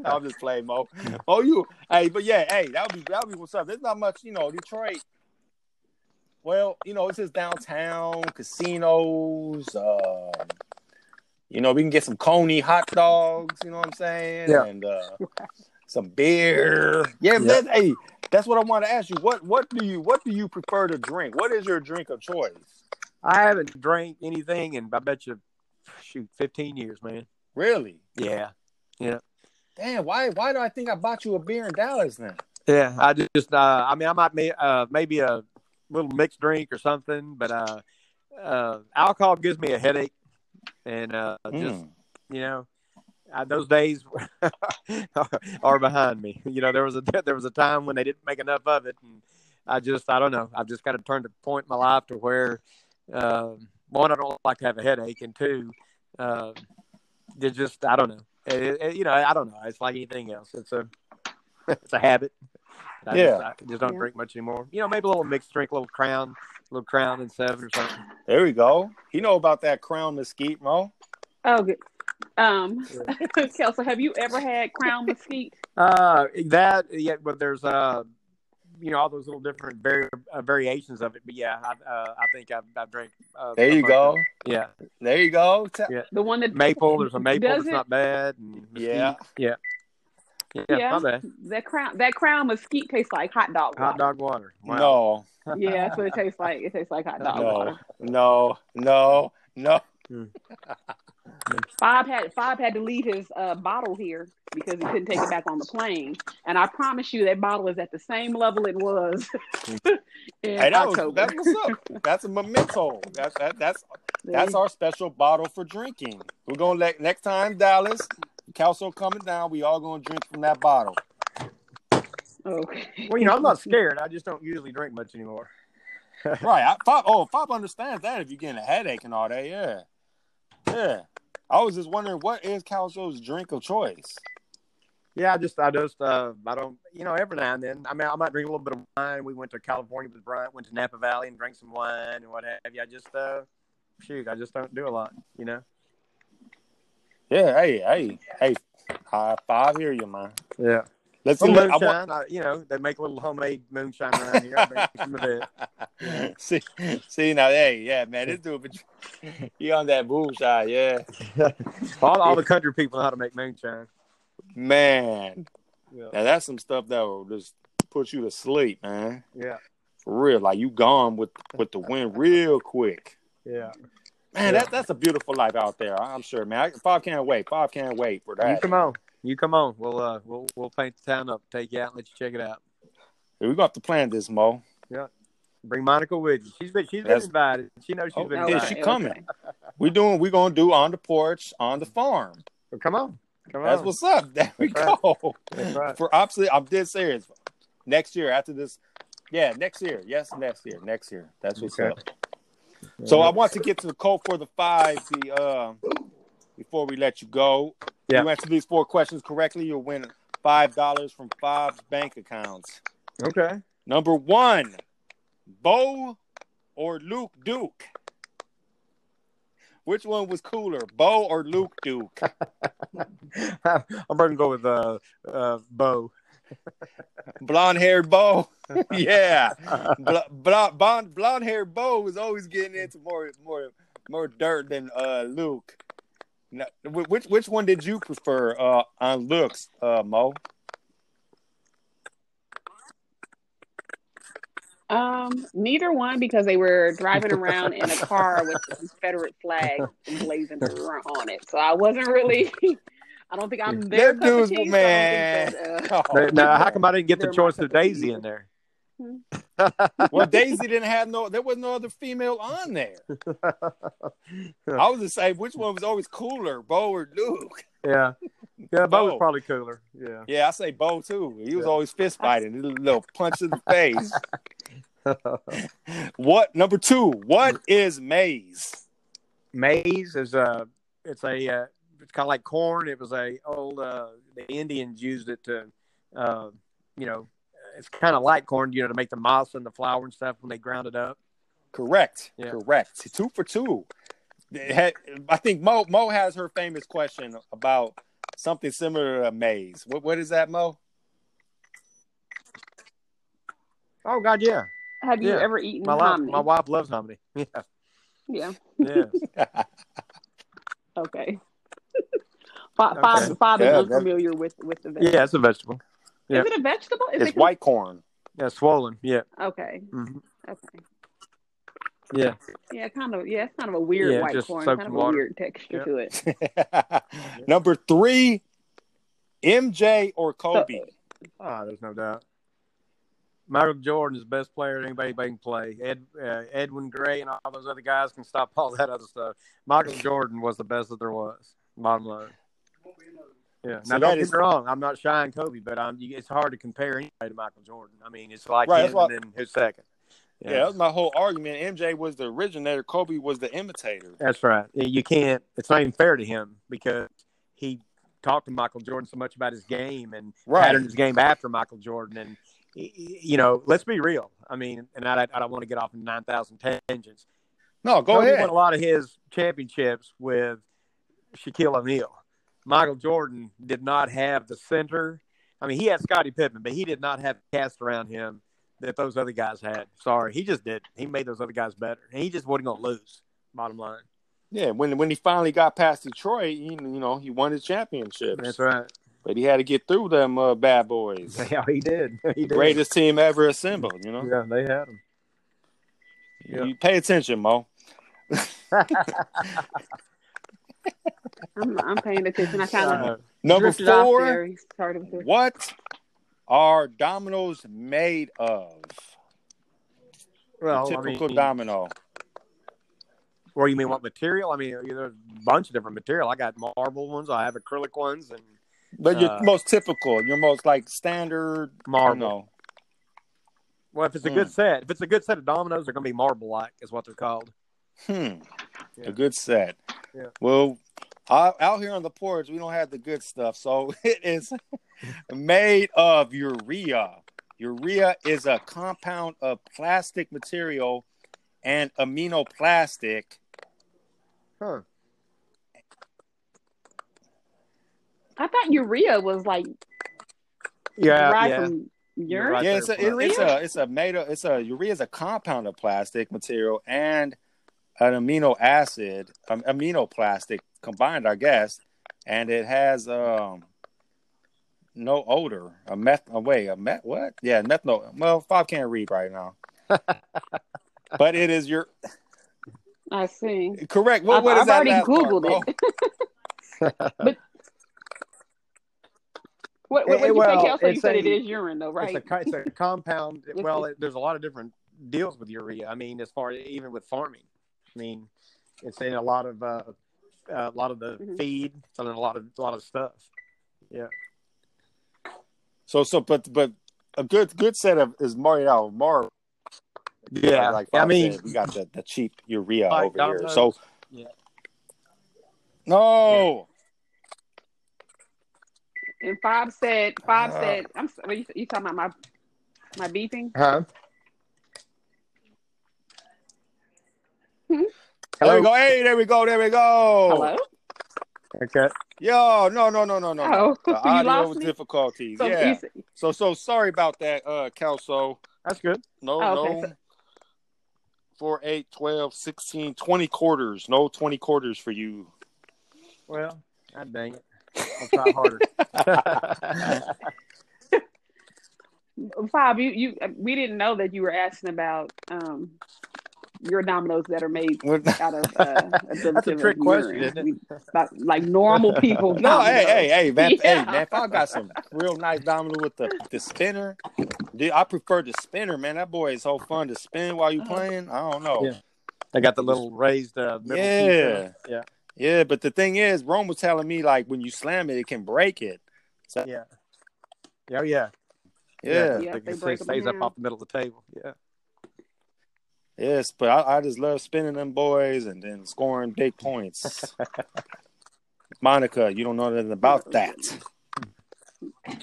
I'm just playing Mo. Oh, you hey, but yeah, hey, that would be that would be what's up. There's not much, you know, Detroit. Well, you know, it's just downtown, casinos, uh, you know, we can get some Coney hot dogs, you know what I'm saying? Yeah. And uh some beer. Yeah, Yeah. That, hey, that's what I want to ask you. What what do you what do you prefer to drink? What is your drink of choice? I haven't drank anything in, I bet you, shoot, 15 years, man. Really? Yeah. Yeah. Damn, why why do I think I bought you a beer in Dallas then? Yeah. I just, uh, I mean, I might, may, uh, maybe a little mixed drink or something, but uh, uh, alcohol gives me a headache. And uh, just, Mm. you know, uh, those days are behind me. You know, there was a there was a time when they didn't make enough of it, and I just I don't know. I've just kind of turned a point in my life to where um, one, I don't like to have a headache, and two, uh, it just I don't know. It, it- you know, I don't know. It's like anything else. It's a it's a habit. I Yeah. just, I just don't Yeah. drink much anymore. You know, maybe a little mixed drink, a little Crown, a little Crown and seven or something. There we go. You know about that Crown Mesquite, Mo? Oh, good. Um, Kelso, have you ever had Crown Mesquite? Uh, that yeah, but there's uh, you know, all those little different vari- uh, variations of it. But yeah, I uh, I think I've, I've drank. Uh, There you go. of. Yeah, There you go. Yeah. The one that maple. There's a maple Does that's it? not bad. And. Yeah. yeah. Yeah, Yeah. my bad. That crown that crown mesquite tastes like hot dog. Hot water. dog water. Wow. No, Yeah, that's what it tastes like. It tastes like hot dog no, water. no, no, no. Bob had Bob had to leave his uh, bottle here because he couldn't take it back on the plane. And I promise you, that bottle is at the same level it was in Hey, that was October. that's what's up. That's a memento. That's that, that's that's our special bottle for drinking. We're gonna let next time Dallas, Kelsoe coming down. We all gonna drink from that bottle. okay. Well, you know, I'm not scared. I just don't usually drink much anymore. Right. I, Pop, oh, Fop understands that if you're getting a headache and all that. Yeah. Yeah. I was just wondering what is Kelsoe's drink of choice? Yeah, I just, I just, uh, I don't, you know, every now and then. I mean, I might drink a little bit of wine. We went to California with Bryant, went to Napa Valley and drank some wine and what have you. I just, uh, shoot, I just don't do a lot, you know. Yeah. Hey, hey, hey. High five. Hear you, man. Yeah. Let's see. I want- moonshine, I, you know, they make a little homemade moonshine around here. I some of it. see, see now, hey, yeah, man, this dude, but he on that moonshine, yeah, All, all the country people know how to make moonshine. man. Yeah. Now that's some stuff that will just put you to sleep, man. Yeah. For real, like you gone with with the wind real quick. Yeah. Man, Yeah. that that's a beautiful life out there. I'm sure, man. I, Bob can't wait. Bob can't wait for that. You come on. You come on. We'll, uh, we'll, we'll paint the town up, take you out and let you check it out. We're gonna have to plan this, Mo. Yeah. Bring Monica with you. She's been, she's been invited. She knows she's Oh, been yeah, invited. she coming. We doing. we're gonna do on the porch, on the farm. Well, come on. Come That's on. what's up. There we right. go. That's right. For obviously, I'm dead serious. Next year, after this, yeah, next year. Yes, next year. Next year. That's what's Okay. up. So I want to get to the code for the five. The uh, before we let you go, Yeah. you answer these four questions correctly, you'll win five dollars from Bob's bank accounts. Okay. Number one, Bo or Luke Duke. Which one was cooler, Bo or Luke Duke? I'm going to go with uh, uh, Bo. Blonde haired Bo. yeah. Bl- bl- blonde blonde haired Bo was always getting into more more more dirt than uh Luke. Now, which which one did you prefer uh on looks, uh Mo? Um, neither one because they were driving around in a car with the Confederate flag emblazoned on it. So I wasn't really. I don't think I'm their That dude's tea, so I man. don't that, uh, Oh, now, how come I didn't get the choice of of Daisy in there? well, Daisy didn't have no. There was no other female on there. I was to say which one was always cooler, Bo or Luke. yeah. Yeah, Bo was probably cooler. Yeah. Yeah, I say Bo too. He was Yeah. always fist fighting, little punch in the face. What number two? What is maize? Maize is a, it's a, uh, it's kind of like corn. It was a old, uh, the Indians used it to, uh, you know, it's kind of like corn, you know, to make the masa and the flour and stuff when they ground it up. Correct. Yeah. Correct. Two for two. Had- I think Mo Mo has her famous question about something similar to maize. What what is that, Mo? Oh God, yeah. have you Yeah. ever eaten My wife, my wife loves hominy. Yeah. Yeah. Yeah. Okay. Bob, Okay. Bob, Bob Yeah, is that- unfamiliar with with the vegetable. yeah, it's a vegetable. yeah. Is it a vegetable? Is it's it white corn. Yeah, swollen. Yeah. Okay. hmm Okay. Yeah. Yeah, kind of. Yeah, it's kind of a weird Yeah, white just corn. Kind in of a weird texture Yeah. to it. Number three, MJ or Kobe? Ah, there's no doubt. Michael Jordan is the best player anybody anybody can play. Ed, uh, Edwin Gray and all those other guys can stop all that other stuff. Michael Jordan was the best that there was. Bottom line. Yeah. Now that don't is- get me wrong. I'm not shying Kobe, but I'm. It's hard to compare anybody to Michael Jordan. I mean, it's like Right, him and then who's second. Yeah. that was my whole argument. MJ was the originator, Kobe was the imitator. That's right. You can't. It's not even fair to him because he talked to Michael Jordan so much about his game and Right. patterned his game after Michael Jordan. And you know, let's be real. I mean, and I, I don't want to get off in nine thousand tangents. No, go Kobe ahead. Won a lot of his championships with Shaquille O'Neal. Michael Jordan did not have the center. I mean, he had Scottie Pippen, but he did not have the cast around him that those other guys had. Sorry, he just did. He made those other guys better, and he just wasn't going to lose. Bottom line. Yeah, when when he finally got past Detroit, he, you know, he won his championship. That's right. but he had to get through them uh, bad boys. Yeah, he did. He did. Greatest team ever assembled. You know. Yeah, they had him. Yeah. You pay attention, Mo. I'm, I'm paying attention. I kind of Uh, Number four. there. He started with the- What are dominoes made of? well, the I typical mean, domino. Or you mean what material? I mean, there's a bunch of different material. I got marble ones. I have acrylic ones, and But your Uh, most typical, your most like standard Marble. No. well, if it's a Mm. good set, if it's a good set of dominoes, they're going to be marble-like, is what they're called. Hmm. Yeah. A good set. Yeah. Well, out out here on the porch, we don't have the good stuff, so it is made of urea. Urea is a compound of plastic material and amino plastic. Huh? I thought urea was like Yeah, yeah. from urine. right yeah, it's a, it- it's a it's a made of it's a urea is a compound of plastic material and an amino acid, um, aminoplastic combined, I guess, and it has um no odor. A meth, oh, wait, a meth, what? Yeah, methanol. Well, five can't read right now, but it is your I see. correct. What, I've, what is I've that already last part, Googled Mo? it. What, what, Eh, what you well, say, Kelsey? You it's said a- it is urine, though, right? It's a it's a compound. Well, it, there's a lot of different deals with urea. I mean, as far even with farming, I mean, it's in a lot of uh, a lot of the Mhm. feed, it's in a lot of a lot of stuff. Yeah. So so, but but a good good set of is Mario out Yeah, like I mean, said, we got the, the cheap urea Like over here. Domino's. So Yeah. no. and Bob said, Bob Uh. said, I'm. s- What you, you talking about my my beeping? huh? There we go. Hey, there we go. There we go. Hello. Okay. Yo, no, no, no, no, no. no. Oh, The audio lost difficulties. So yeah. you s- So, so sorry about that, uh, Kelsoe. That's good. No, Oh, okay, no. so- 4, 8, 12, 16, 20 quarters. No 20 quarters for you. Well, God dang it. I'll try harder. Bob, you you we didn't know that you were asking about um your dominoes that are made out of uh, That's a trick question, isn't it? We- Like, like normal people. No, hey, dominoes. hey, hey, man, Yeah. hey, man! If I got some real nice domino with the, the spinner, dude, I prefer the spinner, man. That boy is so fun to spin while you playing. I don't know. Yeah. They got the little raised uh, middle Yeah. there. yeah, Yeah, but the thing is, Rome was telling me like when you slam it, it can break it. So, yeah, yeah, oh, yeah. yeah, Yeah, Like they it break 'em stays up off the middle of the table. Yeah. Yes, but I, I just love spinning them boys and then scoring big points. Monica, you don't know nothing about that.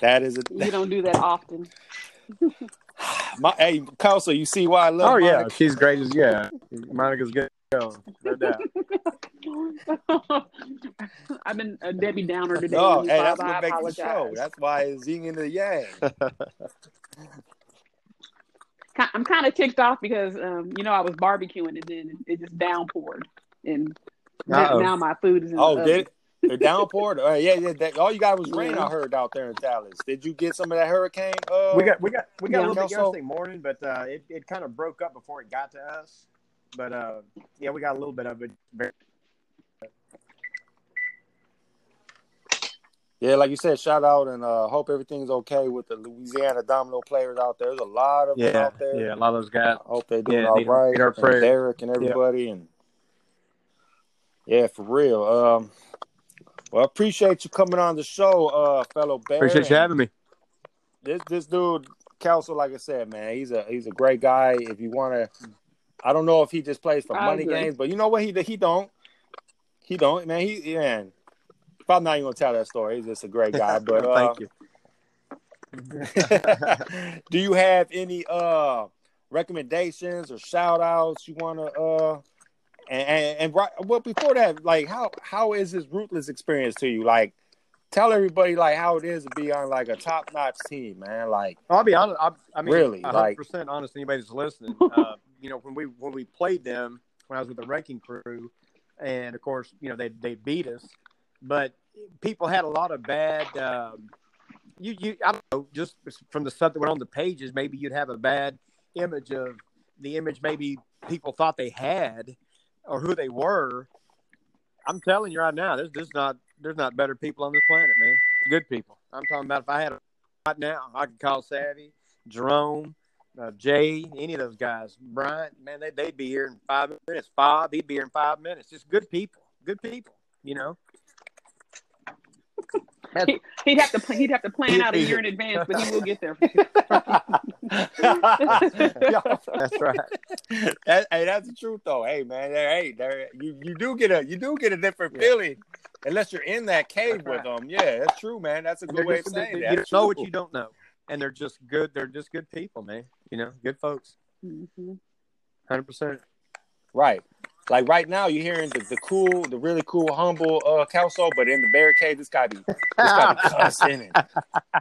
That is a You don't do that often. my hey Kelsoe, you see why I love Oh yeah, she's great as yeah. Monica's good. Going, no doubt. I've been a Debbie Downer today. No, hey, that's I what makes the show. apologize. That's why it's yin and the yang. Ki- I'm kind of ticked off because um, you know I was barbecuing and then it just downpoured, and now, Uh-oh. now my food is in Oh, the did oven. it? The downpour? Uh, yeah, yeah. That, all you got was rain. Yeah. I heard out there in Dallas. Did you get some of that hurricane? Uh, we got we got we got Yeah. a little bit Also- yesterday morning, but uh, it it kind of broke up before it got to us. But uh, yeah, we got a little bit of it. Very- Yeah, like you said, shout out and uh, hope everything's okay with the Louisiana Domino players out there. There's a lot of them Yeah, out there. yeah, a lot of those guys. I hope they're doing Yeah, all need our- right. need our and prayers. Derek and everybody, and yeah, for real. Um, well, I appreciate you coming on the show, uh, fellow Bear. Appreciate you having me. This this dude, Kelsoe, like I said, man, he's a he's a great guy. If you want to, I don't know if he just plays for I money agree. games, but you know what? He he don't. He don't, man. He man. Probably not even gonna tell that story. He's just a great guy. But uh, thank you. do you have any uh recommendations or shout outs you want to uh and, and and right well before that like how how is this ruthless experience to you like tell everybody like how it is to be on like a top notch team man like I'll be honest. I, I mean, Really, hundred like- percent honest. Anybody that's listening, uh, you know, when we when we played them when I was with the ranking crew, and of course, you know, they they beat us. But people had a lot of bad. Um, you you I don't know just from the stuff that went on the pages, maybe you'd have a bad image of the image maybe people thought they had or who they were. I'm telling you right now, there's not there's not better people on this planet, man. Good people. I'm talking about if I had a right now, I could call Savvy, Jerome, uh, Jay, any of those guys, Bryant, man, they, they'd be here in five minutes. Bob, he'd be here in five minutes. Just good people, good people, you know. He, would have to he'd have to plan out a year in advance, but he will get there. that's right. That, hey, that's the truth, though. Hey, man, hey, there, you you do get a you do get a different yeah. feeling unless you're in that cave with them. Yeah, that's true, man. That's a good way just, of saying that. You know what you don't know, and they're just good. They're just good people, man. You know, good folks. 100 mm-hmm. percent. Right. Like right now, you're hearing the, the cool, the really cool, humble uh, Kelsoe, but in the barricade, this guy be, this guy be cussing and,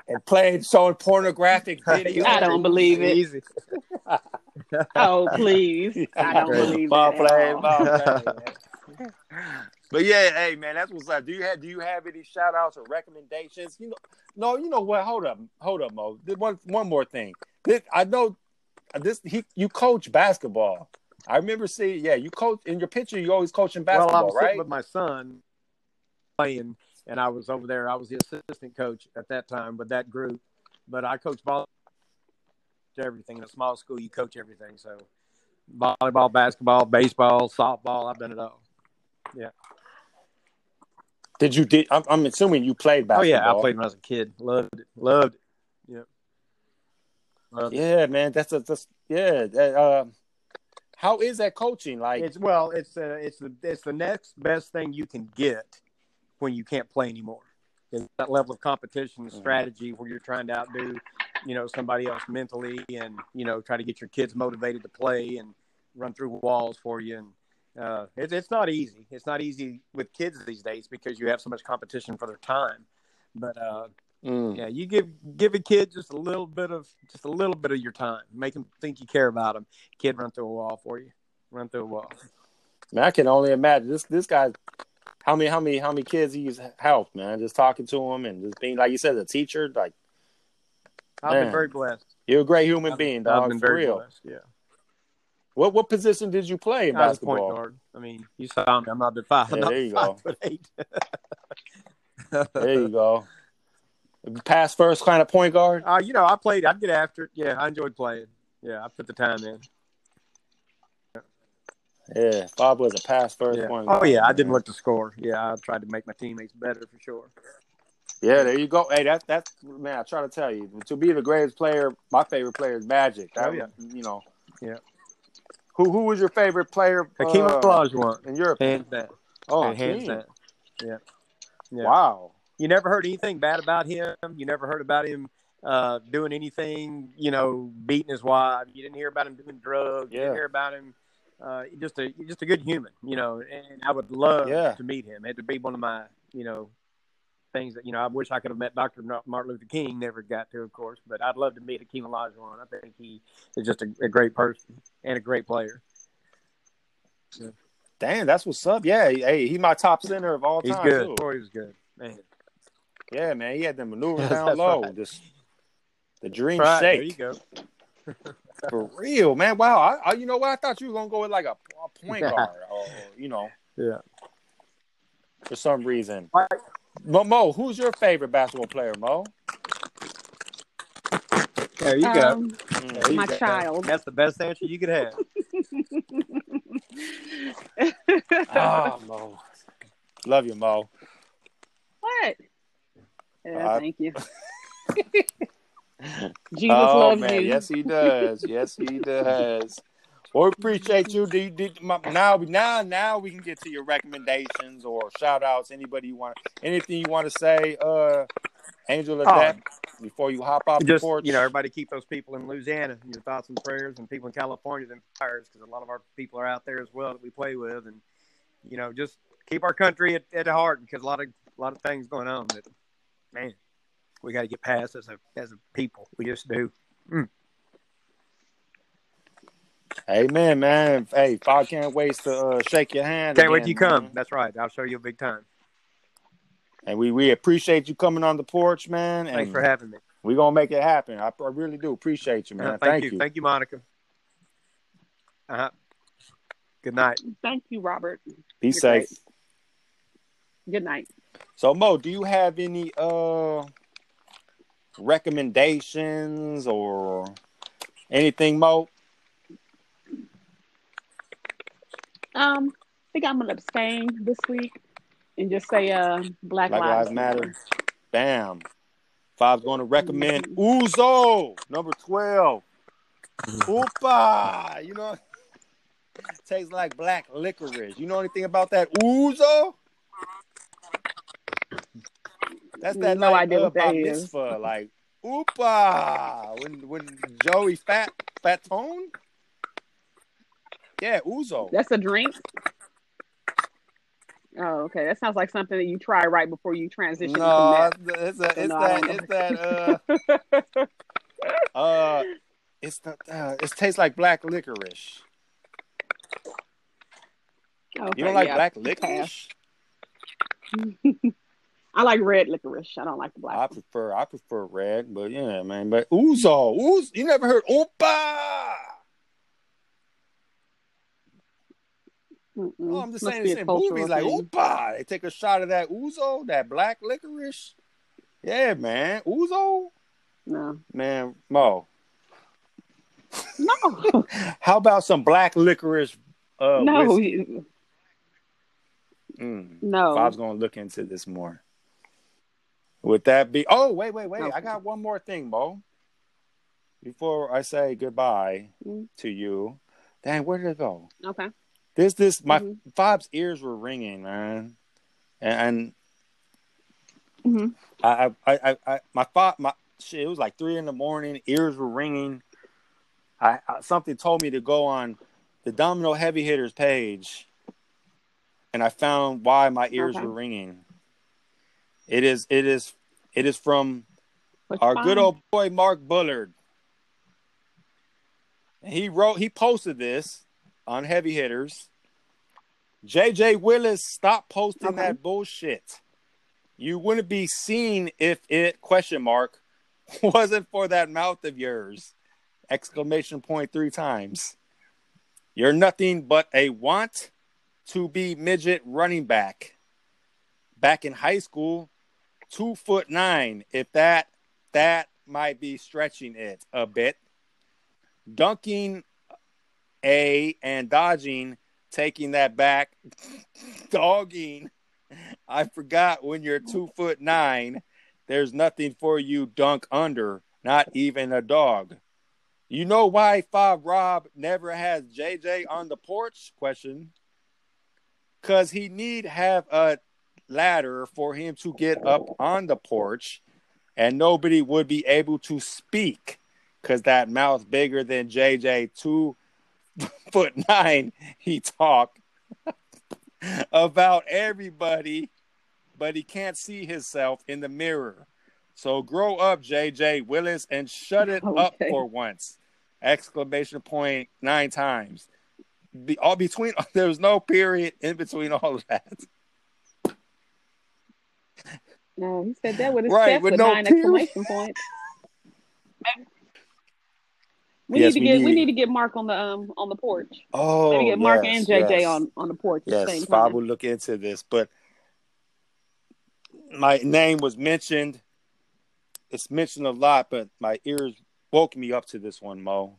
and playing showing pornographic videos. I don't believe it. Easy. oh please, I don't believe ball it. Play, ball play, but yeah, hey man, that's what's up. Do you have do you have any shout outs or recommendations? You know, no, you know what? Hold up, hold up, Mo. One one more thing. This, I know this. He you coach basketball. I remember seeing, yeah, you coach in your picture. You always coaching basketball, well, I was right? With my son playing, and I was over there. I was the assistant coach at that time with that group, but I coached ball everything in a small school. You coach everything, so volleyball, basketball, baseball, softball. I've done it all. Yeah. Did you did? I'm, I'm assuming you played basketball. Oh yeah, I played when I was a kid. Loved it. Loved it. Yeah. Loved yeah, it. man. That's a that's yeah. That, uh, how is that coaching? Like, it's well, it's uh, it's the it's the next best thing you can get when you can't play anymore. Is that level of competition and mm-hmm. strategy where you're trying to outdo, you know, somebody else mentally, and you know, try to get your kids motivated to play and run through walls for you. And uh, it's it's not easy. It's not easy with kids these days because you have so much competition for their time. But uh, Mm. Yeah, you give give a kid just a little bit of just a little bit of your time. Make them think you care about them. Kid run through a wall for you. Run through a wall. Man, I can only imagine this this guy. How many how many how many kids he's helped, man? Just talking to him and just being like you said, a teacher. Like, I've man, been very blessed. You're a great human I've, being, dog. I've been very real. blessed. Yeah. What what position did you play in I basketball? point guard. I mean, you saw me. I'm not the five. Yeah, there you go. there you go. Pass first kind of point guard? Uh, you know, I played. I'd get after it. Yeah, I enjoyed playing. Yeah, I put the time in. Yeah, Bob was a pass first yeah. point. Oh yeah, I didn't look to score. Yeah, I tried to make my teammates better for sure. Yeah, there you go. Hey, that's that's man. I try to tell you to be the greatest player. My favorite player is Magic. That, oh yeah, you know. Yeah. Who who was your favorite player? Hakeem uh, Olajuwon in Europe. Hands down. Oh, hands down. Yeah. yeah. Wow you never heard anything bad about him. You never heard about him uh, doing anything, you know, beating his wife. You didn't hear about him doing drugs. Yeah. You didn't hear about him. Uh, just a just a good human, you know. And I would love yeah. to meet him. It would be one of my, you know, things that you know. I wish I could have met Dr. Martin Luther King. Never got to, of course, but I'd love to meet Hakeem Olajuwon. I think he is just a, a great person and a great player. Yeah. Damn, that's what's up. Yeah, hey, he's my top center of all time. He's good. Too. Boy, he's good, man. Yeah, man, he had them maneuvers down low. Right. Just the dream right, shake. There you go. For real, man. Wow. I, I, you know what? I thought you were gonna go with like a, a point guard, or you know. Yeah. For some reason. Right. Mo, Mo, who's your favorite basketball player, Mo? There you um, go. There my go. child. That's the best answer you could have. oh, Mo. Love you, Mo. What? Yeah, uh, thank you. Jesus oh, loves man. you. Yes, he does. Yes, he does. Well, appreciate you. Do, do, now, now, now we can get to your recommendations or shout outs. Anybody you want, anything you want to say, uh, Angel of oh, before you hop off just, the porch? You know, everybody keep those people in Louisiana, your thoughts and prayers, and people in California and prayers, because a lot of our people are out there as well that we play with, and you know, just keep our country at, at heart because a lot of a lot of things going on that man, we got to get past as a as a people. We just do. Mm. Amen, man. Hey, I can't wait to uh, shake your hand. Can't again, wait till you come. That's right. I'll show you a big time. And we, we appreciate you coming on the porch, man. Thanks and for having me. We're gonna make it happen. I, I really do appreciate you, man. Uh, thank, you. Thank you, Monica. Uh-huh. Good night. Thank you, Robert. Be You're safe. great. Good night. So Mo, do you have any uh recommendations or anything, Mo? Um, I think I'm gonna abstain this week and just say uh Black, Black Lives Matter. Bam. Five's going to recommend Ouzo, number 12. Opa. You know, tastes like black licorice. You know anything about that Ouzo? That's that No like, idea uh, what that is. mitzvah, like Opa. When when Joey Fat Fat Tone? Yeah, Ouzo. That's a drink. Oh, okay. That sounds like something that you try right before you transition. No, it's, a, it's No, that it's that uh uh it's the uh, it tastes like black licorice. okay, You don't like yeah. black licorice? I like red licorice. I don't like the black. I prefer I prefer red, but yeah, man. But Ouzo, Ouzo, you never heard Oompa? Mm-mm. Oh, I'm just Must saying, it's in movies like. Oompa. They take a shot of that Ouzo, that black licorice. Yeah, man. Ouzo, No, man. Mo, no, how about some black licorice? Uh, no, Mm. no. Bob's gonna look into this more. Would that be? Oh, wait, wait, wait! I got one more thing, Mo. Before I say goodbye Mm. to you, dang, where did it go? Okay. This, this, my Mhm. Bob's ears were ringing, man, and, Mhm. I, I, I, I, my thought, my shit, it was like three in the morning. Ears were ringing. I, I something told me to go on the Domino Heavy Hitters page, and I found why my ears Okay. were ringing. It is, it is, it is from Which our fine. good old boy Mark Bullard. And he wrote, he posted this on Heavy Hitters. JJ Willis, stop posting Okay. that bullshit. You wouldn't be seen if it question mark wasn't for that mouth of yours. Exclamation point three times. You're nothing but a want to be midget running back. Back in high school, two foot nine. If that that might be stretching it a bit. Dunking a and dodging, taking that back, dogging. I forgot when you're two foot nine, there's nothing for you dunk under, not even a dog. You know why Five Rob never has JJ on the porch? Question. Cause he need have a ladder for him to get up on the porch, and nobody would be able to speak because that mouth bigger than JJ two foot nine. He talk about everybody, but he can't see himself in the mirror. So grow up, JJ Willis, and shut it up for once! Exclamation point nine times. Be, all between there was no period in between all of that. No, he said that with his Right, with with, no nine period. exclamation points. We Yes, need to we get we need- need to get Mark on the um on the porch. Oh, Maybe get Mark yes, and JJ yes. on on the porch the Yes, same Bob will look into this, but my name was mentioned. It's mentioned a lot, but my ears woke me up to this one, Mo.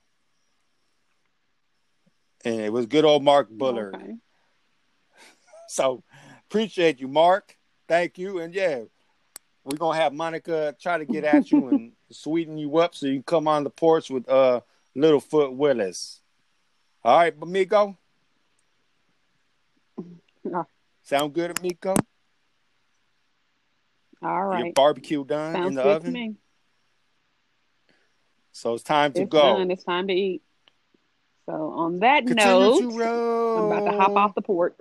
And it was good old Mark Bullard. Okay. So appreciate you, Mark. Thank you. And yeah, we're gonna have Monica try to get at you and sweeten you up so you come on the porch with uh Littlefoot Willis. All right, Amigo. Yeah. Sound good, Amigo? All right. Your barbecue done Sounds in the oven, so it's time to It's go. done. It's time to eat. So on that Continue note. I'm about to hop off the porch.